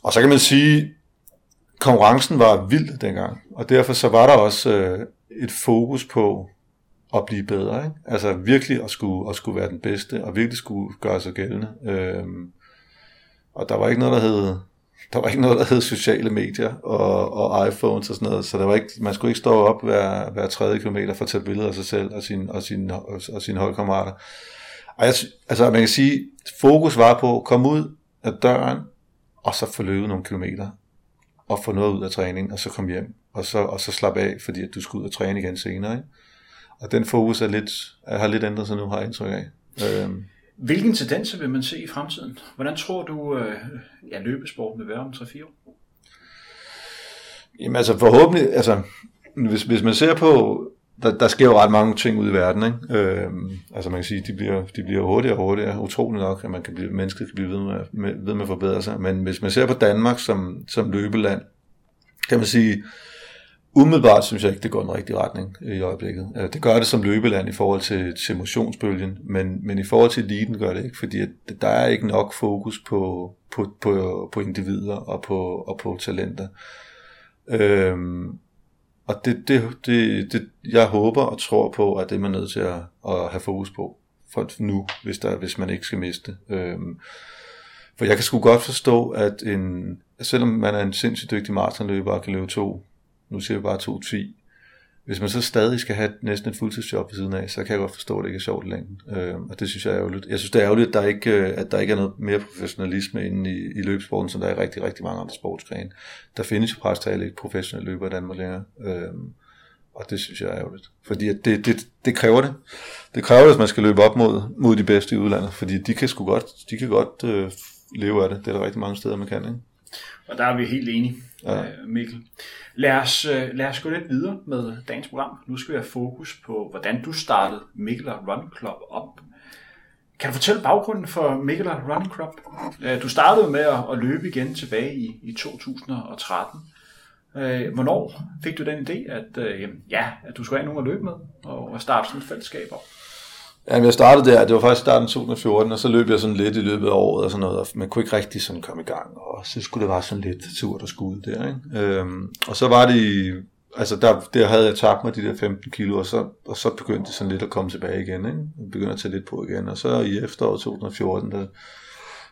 Og så kan man sige, konkurrencen var vild dengang, og derfor så var der også øh, et fokus på at blive bedre. Ikke? Altså virkelig at skulle, at skulle være den bedste, og virkelig skulle gøre sig gældende. Øh, og der var ikke noget, der hed der var ikke noget, der hed sociale medier og, og iPhones og sådan noget, så der var ikke, man skulle ikke stå op hver, hver tredje kilometer for at tage billeder af sig selv og sine, og sin, og, og sin holdkammerater. Og jeg, altså man kan sige, fokus var på at komme ud af døren, og så få løbet nogle kilometer og få noget ud af træningen, og så komme hjem, og så, og så slappe af, fordi at du skal ud og træne igen senere. Ikke? Og den fokus er lidt, er, har lidt ændret sig nu, har jeg indtryk af. Øhm. Hvilken tendenser vil man se i fremtiden? Hvordan tror du, øh, ja, løbesporten vil være om 3-4 år? Jamen altså forhåbentlig, altså hvis, hvis man ser på, der, der sker jo ret mange ting ude i verden, ikke? Øh, altså man kan sige, de bliver, de bliver hurtigere og hurtigere, utroligt nok, at man kan blive, mennesket kan blive ved med, med, ved med at forbedre sig, men hvis man ser på Danmark som, som løbeland, kan man sige, umiddelbart synes jeg ikke, det går i den rigtige retning i øjeblikket. Øh, det gør det som løbeland i forhold til, til motionsbølgen, men, men i forhold til eliten gør det ikke, fordi at der er ikke nok fokus på, på, på, på individer og på, og på talenter. Øhm, og det, det, det, det, jeg håber og tror på, at det man er nødt til at, at have fokus på for nu, hvis, der, hvis man ikke skal miste. Øhm, for jeg kan sgu godt forstå, at en, selvom man er en sindssygt dygtig maratonløber og kan løbe to nu siger vi bare 2.10, hvis man så stadig skal have næsten et fuldtidsjob ved siden af, så kan jeg godt forstå, at det ikke er sjovt i længden. Øh, og det synes jeg er ærgerligt. Jeg synes, det er ærgerligt, at der ikke, øh, at der ikke er noget mere professionalisme inde i, i løbsporten, som der er i rigtig, rigtig mange andre sportsgrene. Der findes jo praktisk talt ikke professionelle løbere i Danmark længere. Øh, og det synes jeg er ærgerligt. Fordi at det, det, det kræver det. Det kræver, at man skal løbe op mod, mod de bedste i udlandet. Fordi de kan sgu godt, de kan godt øh, leve af det. Det er der rigtig mange steder, man kan. Ikke? Og der er vi helt enige, ja. Øh, Mikkel. Lad os, øh, lad os gå lidt videre med dagens program. Nu skal vi have fokus på, hvordan du startede Mikkel Run Club op. Kan du fortælle baggrunden for Mikkel Run Club? Øh, du startede med at løbe igen tilbage i, i 2013. Hvornår fik du den idé, at, ja, at du skulle have nogen at løbe med og starte sådan et fællesskab op? Jamen, jeg startede der, det var faktisk starten 2014, og så løb jeg sådan lidt i løbet af året og sådan noget, og man kunne ikke rigtig sådan komme i gang, og så skulle det være sådan lidt tur der skud der, ikke? Øhm, og så var det, altså der, der havde jeg tabt mig de der 15 kilo, og så, og så begyndte det sådan lidt at komme tilbage igen, ikke? Jeg begyndte at tage lidt på igen, og så i efteråret 2014, der,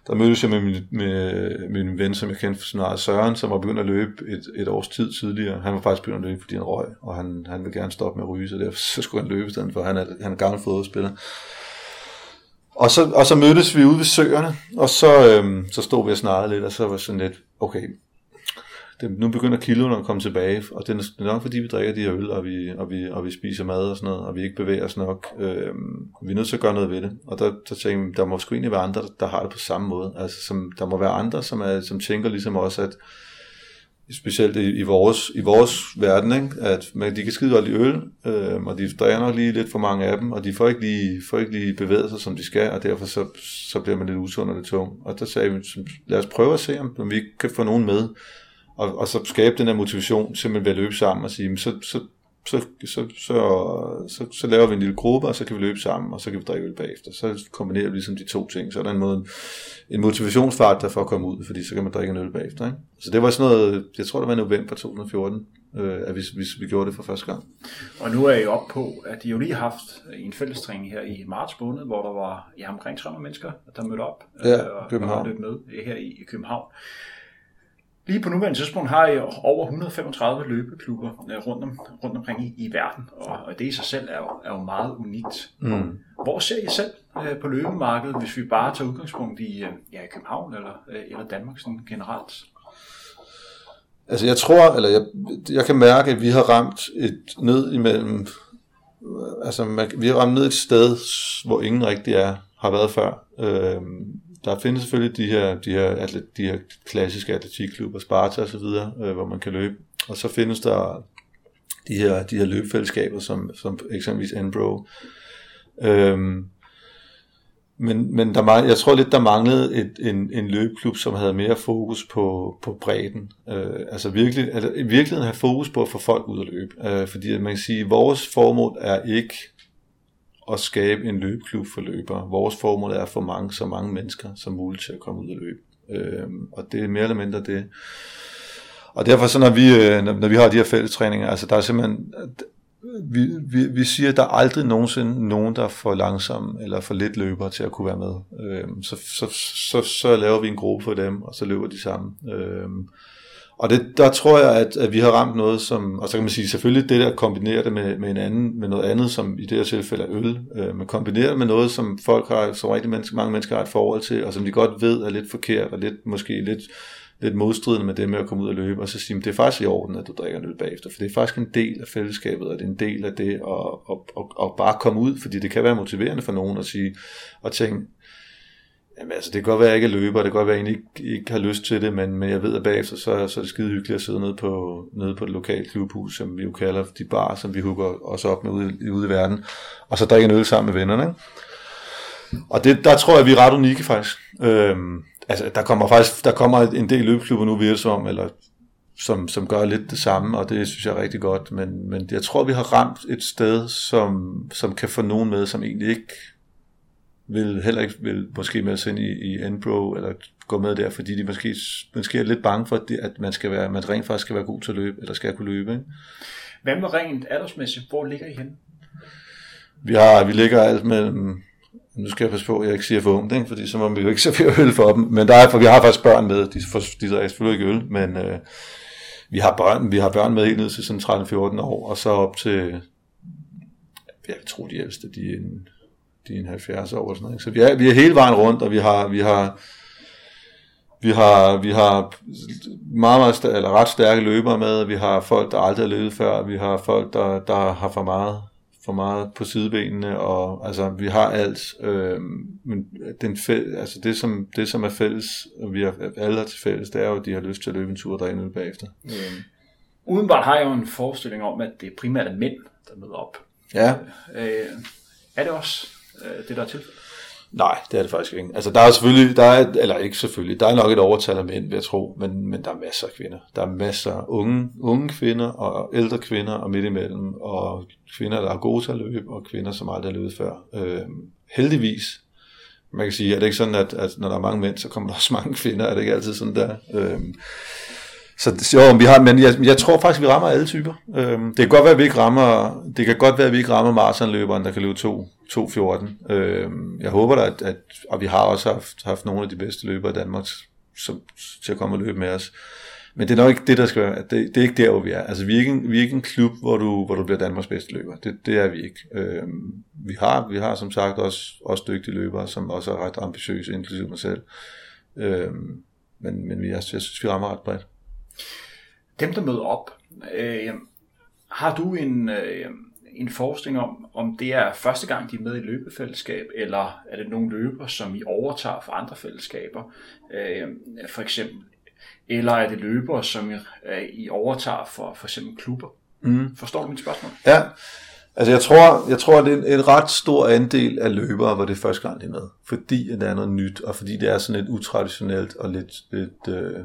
der mødtes jeg med min, med min ven, som jeg kendte for snart Søren, som var begyndt at løbe et, et års tid tidligere. Han var faktisk begyndt at løbe, fordi han røg, og han, han ville gerne stoppe med at ryge, så derfor så skulle han løbe i stedet for. Han er, han er gammel fodboldspiller. Og så, og så mødtes vi ude ved søerne, og så, øhm, så stod vi og snarede lidt, og så var sådan lidt, okay, det, nu begynder kiloene at komme tilbage, og det er nok fordi, vi drikker de her øl, og vi, og vi, og vi spiser mad og sådan noget, og vi ikke bevæger os nok. Øh, vi er nødt til at gøre noget ved det. Og der, der tænker jeg, der må sgu egentlig være andre, der har det på samme måde. Altså, som, der må være andre, som, er, som tænker ligesom også, at specielt i, i, vores, i vores verden, ikke? at man, de kan skide godt i øl, øh, og de drikker nok lige lidt for mange af dem, og de får ikke lige, får ikke lige bevæget sig, som de skal, og derfor så, så bliver man lidt usund og lidt tung. Og der sagde vi, lad os prøve at se, om vi kan få nogen med, og, og så skabe den her motivation, simpelthen ved at løbe sammen og sige, så, så, så, så, så, så, så laver vi en lille gruppe, og så kan vi løbe sammen, og så kan vi drikke øl bagefter. Så kombinerer vi ligesom de to ting. Så er der en, måde, en motivationsfaktor for at komme ud, fordi så kan man drikke en øl bagefter. Ikke? Så det var sådan noget, jeg tror det var i november 2014, øh, at vi, vi, vi gjorde det for første gang. Og nu er I op på, at I jo lige har haft en fællestræning her i marts måned, hvor der var ja, omkring 300 mennesker, der mødte op ja, øh, og, og løb med her i, i København. Lige på nuværende tidspunkt har jeg over 135 løbeklubber øh, rundt, om, rundt omkring i, i verden, og, og det i sig selv er jo, er jo meget unikt. Mm. Hvor ser I selv øh, på løbemarkedet, hvis vi bare tager udgangspunkt i øh, ja, København eller, øh, eller Danmark sådan generelt? Altså jeg tror, eller jeg, jeg kan mærke, at vi har ramt et ned imellem, altså man, vi har ramt ned et sted, hvor ingen rigtig er, har været før. Øh, der findes selvfølgelig de her, de her, atlet, de her klassiske atletikklubber, Sparta og så videre, øh, hvor man kan løbe. Og så findes der de her, de her løbefællesskaber, som, som eksempelvis Enbro. Øhm, men, men der, jeg tror lidt, der manglede et, en, en løbeklub, som havde mere fokus på, på bredden. Øh, altså virkelig, altså i virkeligheden have fokus på at få folk ud at løbe. Øh, fordi man kan sige, at vores formål er ikke at skabe en løbeklub for løbere. Vores formål er at få mange, så mange mennesker som muligt til at komme ud og løbe. Øh, og det er mere eller mindre det. Og derfor så når vi, øh, når, når vi har de her fællestræninger, altså der er simpelthen, vi, vi, vi siger, at der er aldrig nogensinde nogen, der er for langsom eller for lidt løber til at kunne være med. Øh, så, så, så, så laver vi en gruppe for dem, og så løber de sammen. Øh, og det, der tror jeg, at, at vi har ramt noget, som, og så kan man sige, selvfølgelig det der kombinerer det med, med, en anden, med noget andet, som i det her tilfælde er øl, øh, men kombinerer det med noget, som folk har, som rigtig menneske, mange mennesker har et forhold til, og som de godt ved er lidt forkert, og lidt, måske lidt, lidt modstridende med det med at komme ud og løbe, og så sige, det er faktisk i orden, at du drikker en øl bagefter, for det er faktisk en del af fællesskabet, og det er en del af det at, at, at, at bare komme ud, fordi det kan være motiverende for nogen at sige, og tænke, Jamen altså, det kan godt være, at jeg ikke er løber, det kan godt være, at jeg ikke, ikke har lyst til det, men, men jeg ved, at bagefter, så, så er det skide hyggeligt at sidde nede på, nede på det lokale klubhus, som vi jo kalder de bar, som vi hugger os op med ude, ude i verden, og så drikke en øl sammen med vennerne. Ikke? Og det, der tror jeg, vi er ret unikke faktisk. Øhm, altså, der kommer faktisk der kommer en del løbeklubber nu, virker som, eller som, som gør lidt det samme, og det synes jeg er rigtig godt, men, men jeg tror, vi har ramt et sted, som, som kan få nogen med, som egentlig ikke vil heller ikke vil måske med sig ind i, i Enbro, eller gå med der, fordi de måske, måske er lidt bange for, at man, skal være, man rent faktisk skal være god til at løbe, eller skal kunne løbe. Ikke? Hvad med rent aldersmæssigt? Hvor ligger I hen? Vi, har, vi ligger alt mellem nu skal jeg passe på, at jeg ikke siger for ungt, ikke? fordi så må vi jo ikke servere øl for dem, men der er, for vi har faktisk børn med, de, for, de drikker selvfølgelig ikke øl, men, øh, vi har børn, vi har børn med helt ned til sådan 13-14 år, og så op til, jeg tror de ældste, de er en, en 70 år eller sådan noget. Så vi er, vi er hele vejen rundt, og vi har, vi har, vi har, vi har meget, meget stærke, eller ret stærke løbere med, vi har folk, der aldrig har løbet før, vi har folk, der, der har for meget, for meget på sidebenene, og altså, vi har alt, øh, men den fæl, altså det, som, det, som er fælles, og vi har alle har til fælles, det er jo, at de har lyst til at løbe en tur og ud bagefter. Mm. Udenbart har jeg jo en forestilling om, at det primært er mænd, der møder op. Ja. Øh, er det også øh, det, der er tilfældet? Nej, det er det faktisk ikke. Altså, der er selvfølgelig, der er, eller ikke selvfølgelig, der er nok et overtal af mænd, vil jeg tro, men, men der er masser af kvinder. Der er masser af unge, unge kvinder og ældre kvinder og midt imellem, og kvinder, der er gode til at løbe, og kvinder, som aldrig har løbet før. Øh, heldigvis, man kan sige, er det ikke sådan, at, at når der er mange mænd, så kommer der også mange kvinder, er det ikke altid sådan der? Øh, så jo, vi har, men jeg, jeg tror faktisk, vi rammer alle typer. Øhm, det kan godt være, at vi ikke rammer, det kan godt være, at vi ikke rammer maratonløberen, der kan løbe to 2.14. Øh, jeg håber da, at, at, og vi har også haft, haft nogle af de bedste løbere i Danmark som, til at komme og løbe med os. Men det er nok ikke det, der skal være. Det, det er ikke der, hvor vi er. Altså, vi er ikke en, vi er ikke en klub, hvor du, hvor du bliver Danmarks bedste løber. Det, det er vi ikke. Øh, vi, har, vi har som sagt også, også dygtige løbere, som også er ret ambitiøse, inklusive mig selv. Øh, men, men vi, jeg, jeg synes, vi rammer ret bredt. Dem, der møder op, øh, har du en, øh, en forestilling om, om det er første gang, de er med i løbefællesskab, eller er det nogle løber, som I overtager fra andre fællesskaber, øh, for eksempel? Eller er det løbere, som I, øh, I overtager for for eksempel klubber? Mm. Forstår du mit spørgsmål? Ja, altså jeg tror, jeg tror, det er en, en ret stor andel af løbere, hvor det er første gang, de er med. Fordi det er noget nyt, og fordi det er sådan lidt utraditionelt og lidt, lidt øh,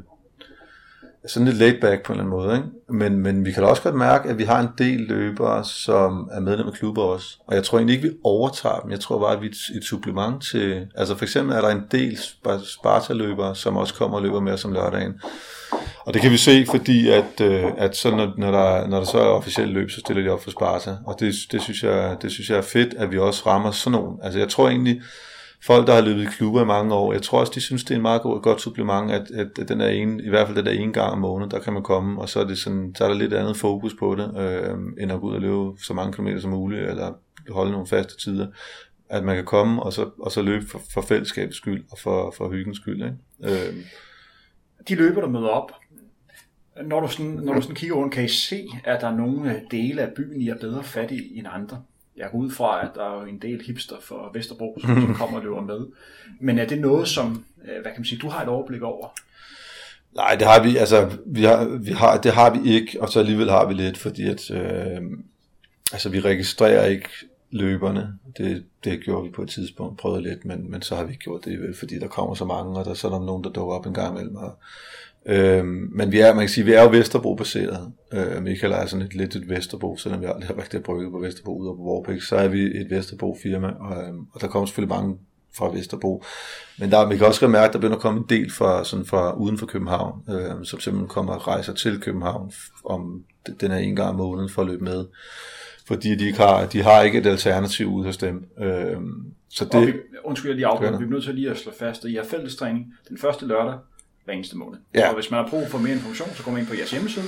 sådan lidt laid back på en eller anden måde. Ikke? Men, men vi kan da også godt mærke, at vi har en del løbere, som er medlem af klubber også. Og jeg tror egentlig ikke, vi overtager dem. Jeg tror bare, at vi er et, supplement til... Altså for eksempel er der en del Sparta-løbere, som også kommer og løber med os om lørdagen. Og det kan vi se, fordi at, øh, at så når, når, der, når der så er officielt løb, så stiller de op for Sparta. Og det, det, synes jeg, det synes jeg er fedt, at vi også rammer sådan nogen. Altså jeg tror egentlig, folk, der har løbet i klubber i mange år, jeg tror også, de synes, det er en meget god, godt supplement, at, at, at den er en, i hvert fald den der ene gang om måneden, der kan man komme, og så er, det sådan, så er der lidt andet fokus på det, øh, end at gå ud og løbe så mange kilometer som muligt, eller holde nogle faste tider. At man kan komme og så, og så løbe for, for fællesskabets skyld, og for, for hyggens skyld. Ikke? Øh. De løber, der møder op, når du, sådan, når du sådan kigger rundt, kan I se, at der er nogle dele af byen, I er bedre fat i end andre? Jeg går ud fra, at der er en del hipster for Vesterbro, som kommer og løber med. Men er det noget, som, øh, hvad kan man sige, du har et overblik over? Nej, det har vi, altså, vi har, vi har, det har vi ikke, og så alligevel har vi lidt, fordi at, øh, altså, vi registrerer ikke løberne. Det, det gjorde vi på et tidspunkt, prøvede lidt, men, men så har vi ikke gjort det, fordi der kommer så mange, og der så er der nogen, der dukker op en gang imellem, og Øhm, men vi er, man kan sige, vi er jo Vesterbro-baseret. Øh, Michael er sådan et lidt et Vesterbro, selvom vi aldrig har rigtig brygget på Vesterbro ud på Vorpæk, så er vi et Vesterbro-firma, og, øhm, og der kommer selvfølgelig mange fra Vesterbro. Men der, vi kan også mærke, at der begynder at komme en del fra, sådan fra uden for København, øh, som simpelthen kommer og rejser til København om den her en gang om måneden for at løbe med. Fordi de, ikke har, de har ikke et alternativ ud hos dem. Øh, så det, vi, undskyld, jeg lige afbryder. Vi er nødt til lige at slå fast, at I har fællestræning den første lørdag hver eneste måned. Ja. Og hvis man har brug for mere information, så går man ind på jeres hjemmeside,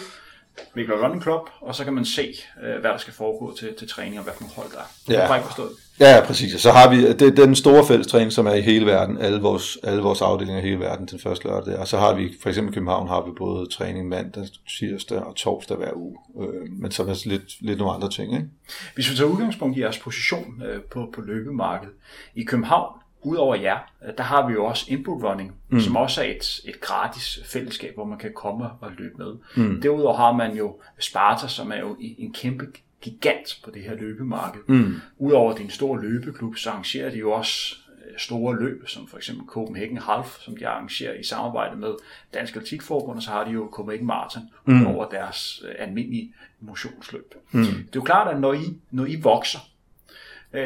Mikkel Running Club, og så kan man se, øh, hvad der skal foregå til, til træning, og hvad for nogle hold der er. Ja. Det er forstået. Ja, præcis. Så har vi det, er den store fællestræning, som er i hele verden, alle vores, alle vores afdelinger i hele verden til første lørdag. Og så har vi, for eksempel i København, har vi både træning mandag, tirsdag og torsdag hver uge. Øh, men så er der lidt, lidt nogle andre ting. Ikke? Hvis vi tager udgangspunkt i jeres position øh, på, på løbemarkedet. I København, Udover jer, øh, der har vi jo også Input Running, mm. som også er et, et gratis fællesskab, hvor man kan komme og løbe med. Mm. Derudover har man jo Sparta, som er jo en kæmpe gigant på det her løbemarked. Mm. Udover din store løbeklub, så arrangerer de jo også øh, store løb, som for eksempel Copenhagen Half, som de arrangerer i samarbejde med Dansk Atletikforbund, og så har de jo Copenhagen Marathon mm. over deres øh, almindelige motionsløb. Mm. Det er jo klart, at når I, når I vokser,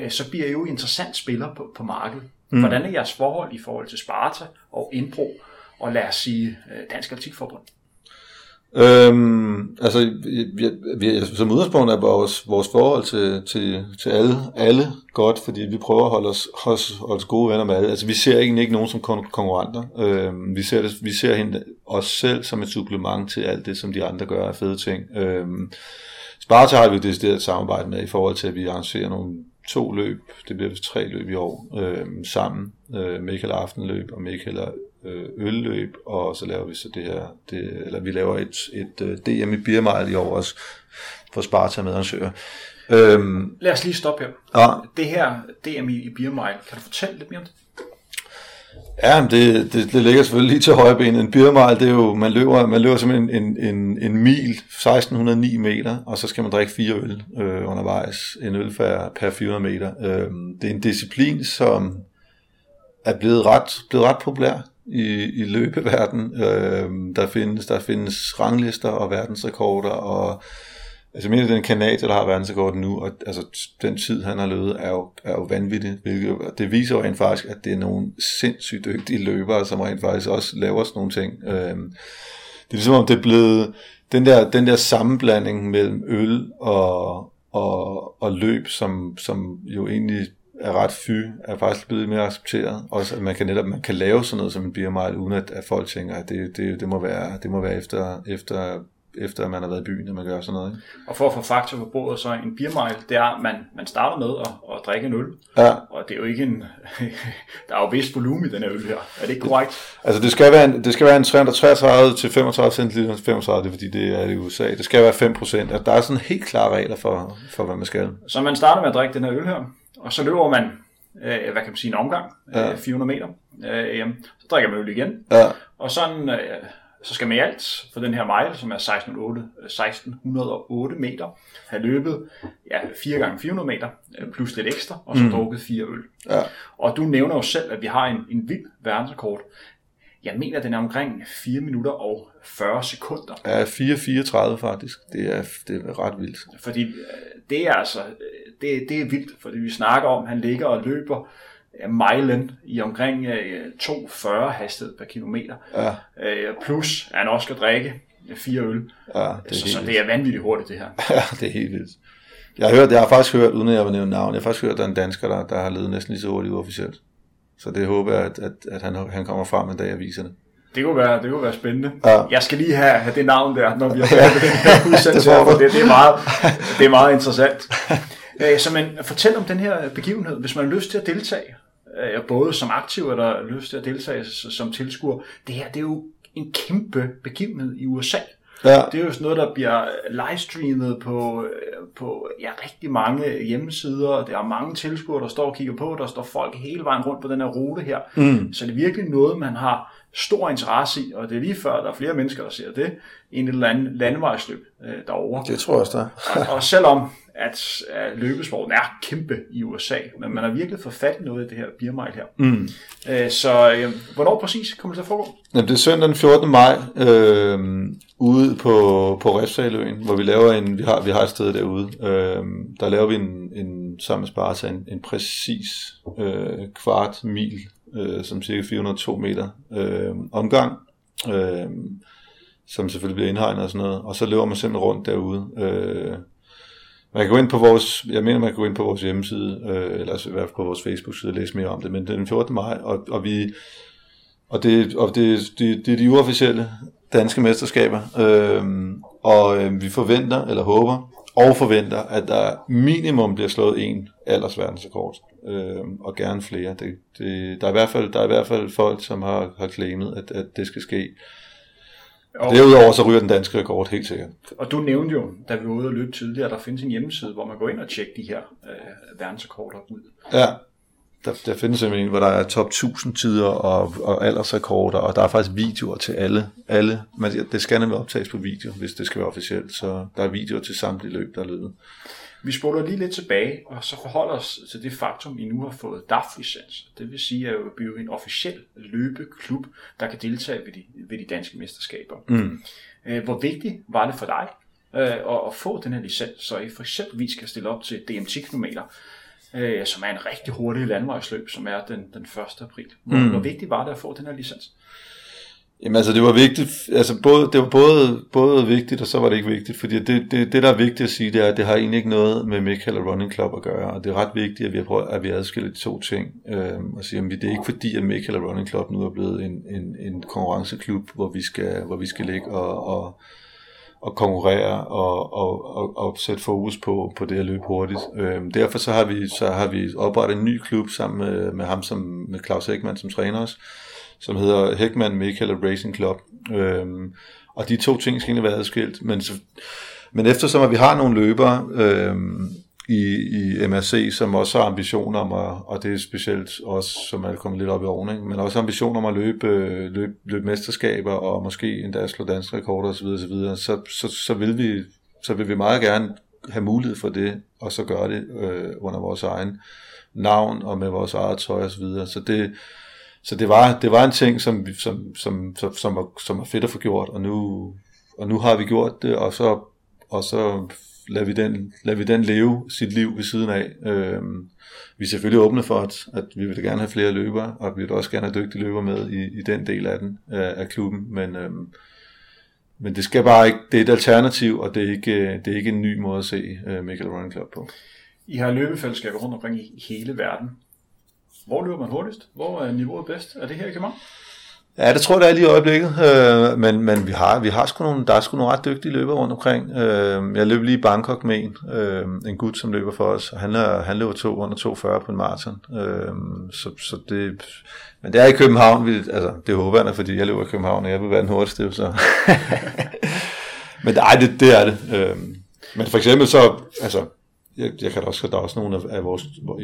så bliver I jo interessant spiller på, på markedet. Mm. Hvordan er jeres forhold i forhold til Sparta og Indbro, og lad os sige øh, Dansk Atletikforbund? Øhm, altså, vi, vi, som udgangspunkt er vores, vores forhold til, til, til alle, alle godt, fordi vi prøver at holde os, os, os gode venner med alle. Altså, vi ser egentlig ikke nogen som kon- konkurrenter. Øhm, vi ser, det, vi ser hende, os selv som et supplement til alt det, som de andre gør af fede ting. Øhm, Sparta har vi det et samarbejde med i forhold til, at vi arrangerer nogle to løb, det bliver vist tre løb i år, øh, sammen. Øh, Michael Aftenløb og Michael øh, Ølløb, og så laver vi så det her, det, eller vi laver et, et uh, DM i Biermejl i år også, for Sparta med arrangører. Øhm, Lad os lige stoppe her. Ja. Det her DM i, i Biermejl, kan du fortælle lidt mere om det? Ja, det, det, det ligger selvfølgelig lige til højre benet. En biermejl, det er jo, man løber, man løber simpelthen en, en, en mil, 1609 meter, og så skal man drikke fire øl øh, undervejs. En øl per, per 400 meter. Øh, det er en disciplin, som er blevet ret, blevet ret populær i, i løbeverdenen. Øh, der, findes, der findes ranglister og verdensrekorder, og Altså, jeg mener, den kanadier, der har verdensrekorden nu, og altså, den tid, han har løbet, er jo, er jo vanvittig. Hvilket, det viser jo rent faktisk, at det er nogle sindssygt dygtige løbere, som rent faktisk også laver sådan nogle ting. Øhm, det er ligesom om, det er blevet den der, den der sammenblanding mellem øl og, og, og løb, som, som jo egentlig er ret fy, er faktisk blevet mere accepteret. Også at man kan netop man kan lave sådan noget som en beer mile, uden at, at folk tænker, at det, det, det, må være, det må være efter, efter efter at man har været i byen, at man gør sådan noget. Ikke? Og for at få fakta på bordet, så en beer det er, at man, man starter med at, at drikke en øl. Ja. Og det er jo ikke en... der er jo vist volumen i den her øl her. Er det ikke korrekt? Altså det skal være en, det skal være en 333 til 35 cm 35, det er fordi det er i USA. Det skal være 5 procent. Der er sådan helt klare regler for, for, hvad man skal. Så man starter med at drikke den her øl her, og så løber man, øh, hvad kan man sige, en omgang, ja. øh, 400 meter. Øh, så drikker man øl igen. Ja. Og sådan... Øh, så skal man i alt for den her mile, som er 1608, 1608 meter, have løbet ja, 4 gange 400 meter, øh, plus lidt ekstra, og så mm. drukket fire øl. Ja. Og du nævner jo selv, at vi har en, en vild verdensrekord. Jeg mener, den er omkring 4 minutter og 40 sekunder. Ja, 4.34 faktisk. Det er, det er ret vildt. Fordi øh, det er altså, øh, det, det er vildt, fordi vi snakker om, han ligger og løber milen i omkring øh, 2,40 hastighed per kilometer. Ja. Øh, plus at han også skal drikke fire øl. Ja, det så, så det er vanvittigt hurtigt det her. Ja, det er helt vildt. Jeg har, hørt, jeg har faktisk hørt, uden at jeg vil nævne navn, jeg har faktisk hørt, at der er en dansker, der, der har levet næsten lige så hurtigt uofficielt. Så det håber jeg, at, at, at han, han kommer frem en dag og viser det. Det kunne være, det kunne være spændende. Ja. Jeg skal lige have, have det navn der, når vi har fået den her udsendelse det, det, det, er meget, det er meget interessant. Øh, så man, fortæl om den her begivenhed, hvis man har lyst til at deltage øh, både som aktiv eller lyst til at deltage som tilskuer. Det her, det er jo en kæmpe begivenhed i USA. Ja. Det er jo sådan noget, der bliver livestreamet på, øh, på ja, rigtig mange hjemmesider. Der er mange tilskuere, der står og kigger på. Der står folk hele vejen rundt på den her rute her. Mm. Så det er virkelig noget, man har stor interesse i, og det er lige før, der er flere mennesker, der ser det, i en eller anden landevejsløb øh, derovre. Det tror jeg også, der og, og selvom at, at løbesporten er kæmpe i USA, men man har virkelig fået fat i noget af det her beer her. Mm. Øh, så øh, hvornår præcis kommer det til at foregå? Jamen, det er søndag den 14. maj øh, ude på, på Refsaløen, hvor vi laver en, vi har, vi har et sted derude, øh, der laver vi en, en sammen med en, en præcis øh, kvart mil, øh, som cirka 402 meter øh, omgang, øh, som selvfølgelig bliver indhegnet og sådan noget, og så løber man simpelthen rundt derude, øh, man kan gå ind på vores, jeg mener, man kan gå ind på vores hjemmeside, øh, eller altså i hvert fald på vores Facebook-side og læse mere om det, men den 14. maj, og, og vi, og det, og det, det, det er de uofficielle danske mesterskaber, øh, og øh, vi forventer, eller håber, og forventer, at der minimum bliver slået en aldersverdensrekord, øh, og gerne flere. Det, det, der, er i hvert fald, der er i hvert fald folk, som har, har claimet, at, at det skal ske. Og Derudover så ryger den danske rekord helt sikkert. Og du nævnte jo, da vi var ude og løbe tidligere, der findes en hjemmeside, hvor man går ind og tjekker de her øh, verdensrekorder ud. Ja, der, der findes simpelthen en, hvor der er top 1000 tider og, og aldersrekorder, og der er faktisk videoer til alle. alle. Men det skal nemlig optages på video, hvis det skal være officielt, så der er videoer til samtlige løb, der er løbet. Vi spoler lige lidt tilbage, og så forholder os til det faktum, I nu har fået DAF-licens. Det vil sige, at I bliver en officiel løbeklub, der kan deltage ved de, ved de danske mesterskaber. Mm. Øh, hvor vigtigt var det for dig øh, at få den her licens, så I for eksempel kan stille op til DM10-kilometer, øh, som er en rigtig hurtig landvejsløb, som er den, den 1. april. Hvor, mm. hvor vigtigt var det at få den her licens? Jamen altså, det var vigtigt, altså både, det var både, både vigtigt, og så var det ikke vigtigt, fordi det, det, det, der er vigtigt at sige, det er, at det har egentlig ikke noget med Michael og Running Club at gøre, og det er ret vigtigt, at vi, har prøvet, at vi adskiller de to ting, øh, og siger, at det er ikke fordi, at Michael og Running Club nu er blevet en, en, en konkurrenceklub, hvor vi skal, hvor vi skal ligge og, og, og konkurrere og, og, og, og sætte fokus på, på det at løbe hurtigt. Øh, derfor så har, vi, så har vi oprettet en ny klub sammen med, med ham, som, med Claus Ekman som træner os, som hedder Heckman Michael Racing Club. Øhm, og de to ting skal egentlig være adskilt, men, men eftersom at vi har nogle løbere øhm, i, i MRC, som også har ambitioner om at, og det er specielt også, som er kommet lidt op i årene, men også ambitioner om at løbe, øh, løbe, løbe mesterskaber og måske endda slå danske rekorder osv., osv. Så, så, så, vil vi, så vil vi meget gerne have mulighed for det, og så gøre det øh, under vores egen navn og med vores eget tøj osv. Så, videre. så det, så det var, det var en ting, som, som, som, som, som, var, som var fedt at få gjort, og nu, og nu har vi gjort det, og så, og så lader, vi den, lader vi den leve sit liv ved siden af. Øhm, vi er selvfølgelig åbne for, at, at vi vil gerne have flere løbere, og vi vil også gerne have dygtige løbere med i, i den del af den, af, af klubben, men, øhm, men det skal bare ikke, det er et alternativ, og det er ikke, det er ikke en ny måde at se øh, Michael Running Club på. I har løbefællesskaber rundt omkring i hele verden. Hvor løber man hurtigst? Hvor er niveauet bedst? Er det her i København? Ja, det tror jeg, det er lige i øjeblikket. Øh, men men vi har, vi har sgu nogle, der er sgu nogle ret dygtige løbere rundt omkring. Øh, jeg løb lige i Bangkok med en, øh, en gut, som løber for os. Han, er, han løber to under 240 på en maraton. Øh, så, så det, men det er i København. Vi, altså, det håber jeg, fordi jeg løber i København, og jeg vil være den hurtigste. Så. men nej, det, det er det. Øh, men for eksempel så, altså, jeg, jeg kan da også, der er også nogle af, af vores,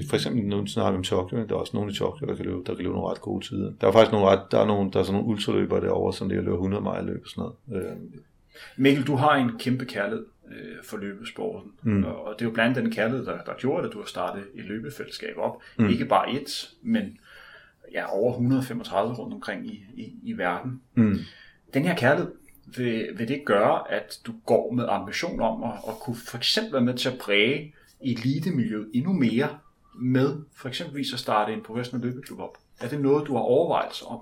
for eksempel nu snakker vi om Tokyo, der er også nogle i Tokyo, der kan løbe, der kan løbe nogle ret gode tider. Der er faktisk nogle ret, der er nogle, der er sådan nogle ultraløbere derovre, som ligger løber 100 mile løb og sådan noget. Øh. Mikkel, du har en kæmpe kærlighed øh, for løbesporten, mm. og det er jo blandt den kærlighed, der, der gjorde, at du har startet et løbefællesskab op. Mm. Ikke bare et, men ja, over 135 rundt omkring i, i, i verden. Mm. Den her kærlighed, vil, vil det gøre, at du går med ambition om at, at kunne for eksempel være med til at præge elitemiljøet endnu mere med for eksempel at starte en professionel løbeklub op? Er det noget, du har overvejelser om?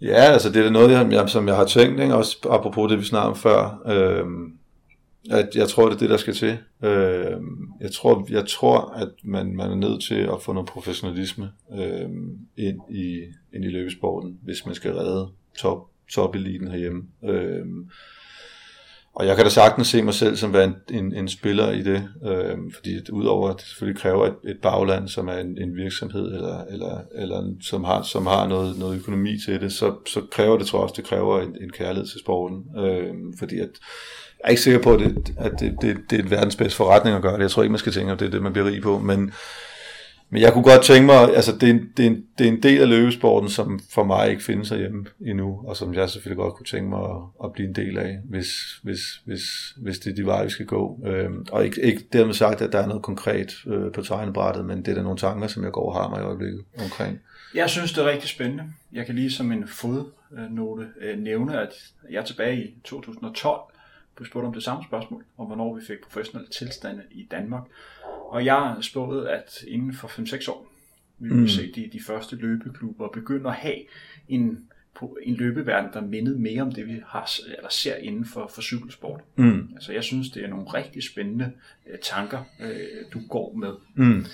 Ja, altså det er noget, jeg, som jeg har tænkt, ikke? også apropos det, vi snakkede om før, øh, at jeg tror, det er det, der skal til. Øh, jeg, tror, jeg tror, at man, man er nødt til at få noget professionalisme øh, ind, i, ind i løbesporten, hvis man skal redde top, top-eliten herhjemme. Øh, og jeg kan da sagtens se mig selv som være en, en, en spiller i det, øh, fordi det, udover at det selvfølgelig kræver et, et bagland, som er en, en virksomhed, eller, eller, eller som har, som har noget, noget økonomi til det, så, så kræver det, tror jeg også, det kræver en, en kærlighed til sporten. Øh, fordi at, jeg er ikke sikker på, at, det, at det, det, det er et verdens bedste forretning at gøre det. Jeg tror ikke, man skal tænke, at det er det, man bliver rig på. Men, men jeg kunne godt tænke mig, altså det er, en, det, er en, det er en del af løbesporten, som for mig ikke findes hjemme endnu, og som jeg selvfølgelig godt kunne tænke mig at, at blive en del af, hvis, hvis, hvis, hvis det er de veje, vi skal gå. Øhm, og ikke, ikke dermed sagt, at der er noget konkret øh, på tegnebrættet, men det er da nogle tanker, som jeg går og har mig i øjeblikket omkring. Jeg synes, det er rigtig spændende. Jeg kan lige som en fodnote øh, nævne, at jeg tilbage i 2012 blev spurgt om det samme spørgsmål, om hvornår vi fik professionelle tilstande i Danmark. Og jeg spåede, at inden for 5-6 år, vi vil mm. se de, de første løbeklubber begynde at have en, på en løbeverden, der mindede mere om det, vi har, eller ser inden for, for cykelsport. Mm. Altså, jeg synes, det er nogle rigtig spændende uh, tanker, uh, du går med. Mm.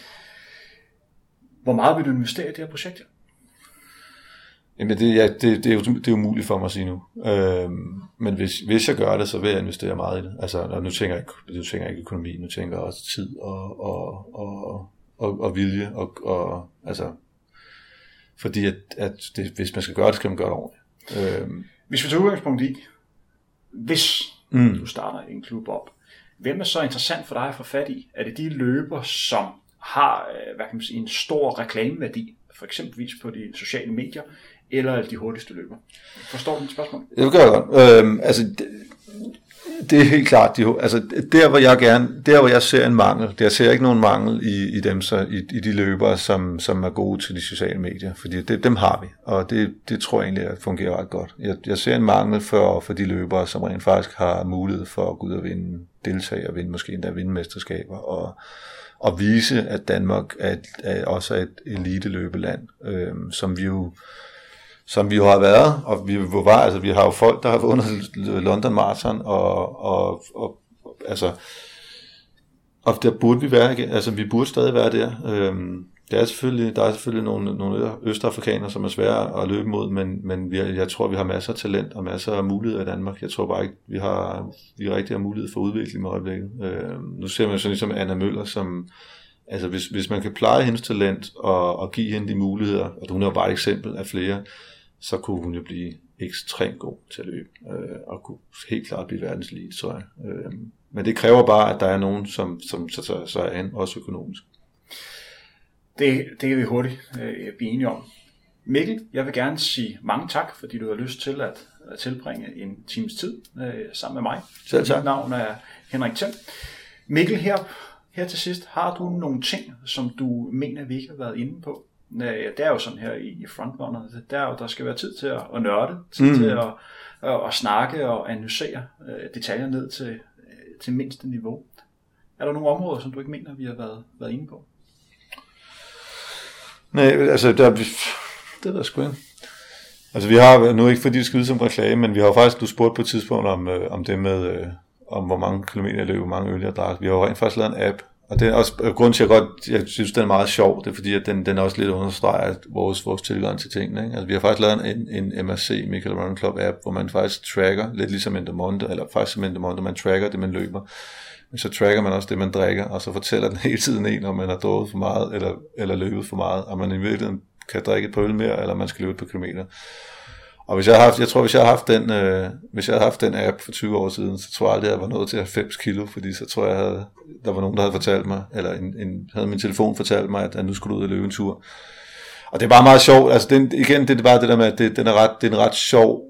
Hvor meget vil du investere i det her projekt? Jamen det, ja, det, det, er jo, det er umuligt for mig at sige nu. Øhm, men hvis, hvis jeg gør det, så vil jeg investere meget i det. Altså, og nu tænker jeg ikke, nu tænker jeg ikke økonomi, nu tænker jeg også tid og, og, og, og, og vilje. Og, og, altså, fordi at, at det, hvis man skal gøre det, skal man gøre det ordentligt. Øhm. Hvis vi tager udgangspunkt i, hvis mm. du starter en klub op, hvem er så interessant for dig at få fat i? Er det de løber, som har øh, hvad kan man sige, en stor reklameværdi, for eksempelvis på de sociale medier, eller de hurtigste løber? Forstår du mit spørgsmål? Det gør jeg godt. Øhm, altså, det, det er helt klart, de, altså der hvor jeg gerne, der hvor jeg ser en mangel, der ser jeg ikke nogen mangel i, i dem, så, i, i de løbere, som, som er gode til de sociale medier, fordi det, dem har vi, og det, det tror jeg egentlig at fungerer ret godt. Jeg, jeg ser en mangel for, for de løbere, som rent faktisk har mulighed for at gå ud og vinde deltage og vinde, måske endda vinde mesterskaber, og, og vise, at Danmark er, er også er et elite løbeland, øhm, som vi jo som vi jo har været, og vi var, altså vi har jo folk, der har vundet London Marathon, og, og, og altså, og der burde vi være, altså vi burde stadig være der. Øhm, der er selvfølgelig, der er selvfølgelig nogle, nogle østafrikanere, som er svære at løbe mod, men, men vi, jeg tror, vi har masser af talent og masser af muligheder i Danmark. Jeg tror bare ikke, vi har, vi rigtig har mulighed for udvikling med øjeblikket. Øh, nu ser man sådan ligesom Anna Møller, som, altså hvis, hvis man kan pleje hendes talent og, og give hende de muligheder, og hun er jo bare et eksempel af flere, så kunne hun jo blive ekstremt god til at løbe, øh, og kunne helt klart blive verdenslige, tror jeg. Øh, men det kræver bare, at der er nogen, som, som så, så, så er også økonomisk. Det, det kan vi hurtigt øh, blive enige om. Mikkel, jeg vil gerne sige mange tak, fordi du har lyst til at, at tilbringe en times tid øh, sammen med mig. Selv tak. Mit navn er Henrik Thiem. Mikkel, her, her til sidst, har du nogle ting, som du mener, vi ikke har været inde på? Det er jo sådan her i Frontrunner, der, er jo, der skal være tid til at, nørde, tid mm. til at, at, at snakke og analysere øh, detaljer ned til, øh, til mindste niveau. Er der nogle områder, som du ikke mener, vi har været, været inde på? Nej, altså, der, det er der sgu ikke. Altså, vi har, nu ikke fordi det skal som reklame, men vi har faktisk, du spurgt på et tidspunkt om, øh, om det med, øh, om hvor mange kilometer jeg løb, hvor mange øl jeg drak. Vi har jo rent faktisk lavet en app, og det er også øh, grund til, at jeg godt, jeg synes, den er meget sjov, det er fordi, at den, den også lidt understreger vores, vores tilgang til tingene. Ikke? Altså, vi har faktisk lavet en, en MRC, Michael Run Club app, hvor man faktisk tracker, lidt ligesom Endemonte, eller faktisk som Endemonte, man tracker det, man løber. Men så tracker man også det, man drikker, og så fortæller den hele tiden en, om man har drukket for meget, eller, eller løbet for meget, og man i virkeligheden kan drikke et par øl mere, eller man skal løbe et par kilometer. Og hvis jeg har haft, jeg tror, hvis jeg har haft den, øh, hvis jeg havde haft den app for 20 år siden, så tror jeg aldrig, jeg var nået til 90 kilo, fordi så tror jeg, havde, der var nogen, der havde fortalt mig, eller en, en, havde min telefon fortalt mig, at, at nu skulle du ud og løbe en tur. Og det er bare meget sjovt, altså den, igen, det er bare det der med, at det, den er ret, det er en ret sjov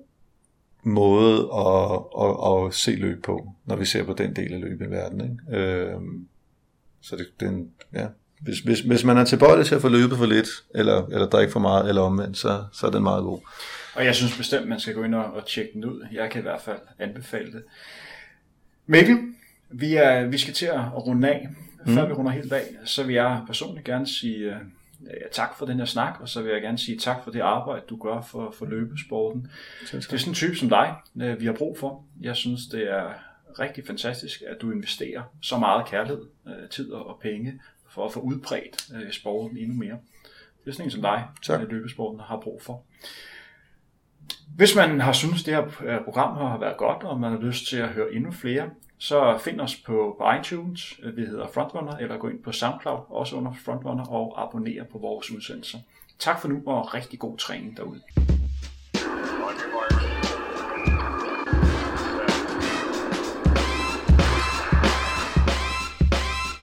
måde at, at, at se løb på, når vi ser på den del af løbet i verden. Ikke? Øh, så det, den, ja. hvis, hvis, hvis man er tilbøjelig til at få løbet for lidt, eller, eller drikke for meget, eller omvendt, så, så er den meget god. Og jeg synes bestemt, man skal gå ind og, og tjekke den ud. Jeg kan i hvert fald anbefale det. Mikkel, vi, er, vi skal til at runde af. Før mm. vi runder helt af, så vil jeg personligt gerne sige uh, tak for den her snak, og så vil jeg gerne sige tak for det arbejde, du gør for, for løbesporten. Det er sådan en type som dig, uh, vi har brug for. Jeg synes, det er rigtig fantastisk, at du investerer så meget kærlighed, uh, tid og penge for at få udbredt sporten endnu mere. Det er sådan en som dig, tak. løbesporten har brug for. Hvis man har synes det her øh, program har været godt, og man har lyst til at høre endnu flere, så find os på, på iTunes, vi hedder Frontrunner, eller gå ind på SoundCloud, også under Frontrunner, og abonner på vores udsendelser. Tak for nu, og rigtig god træning derude.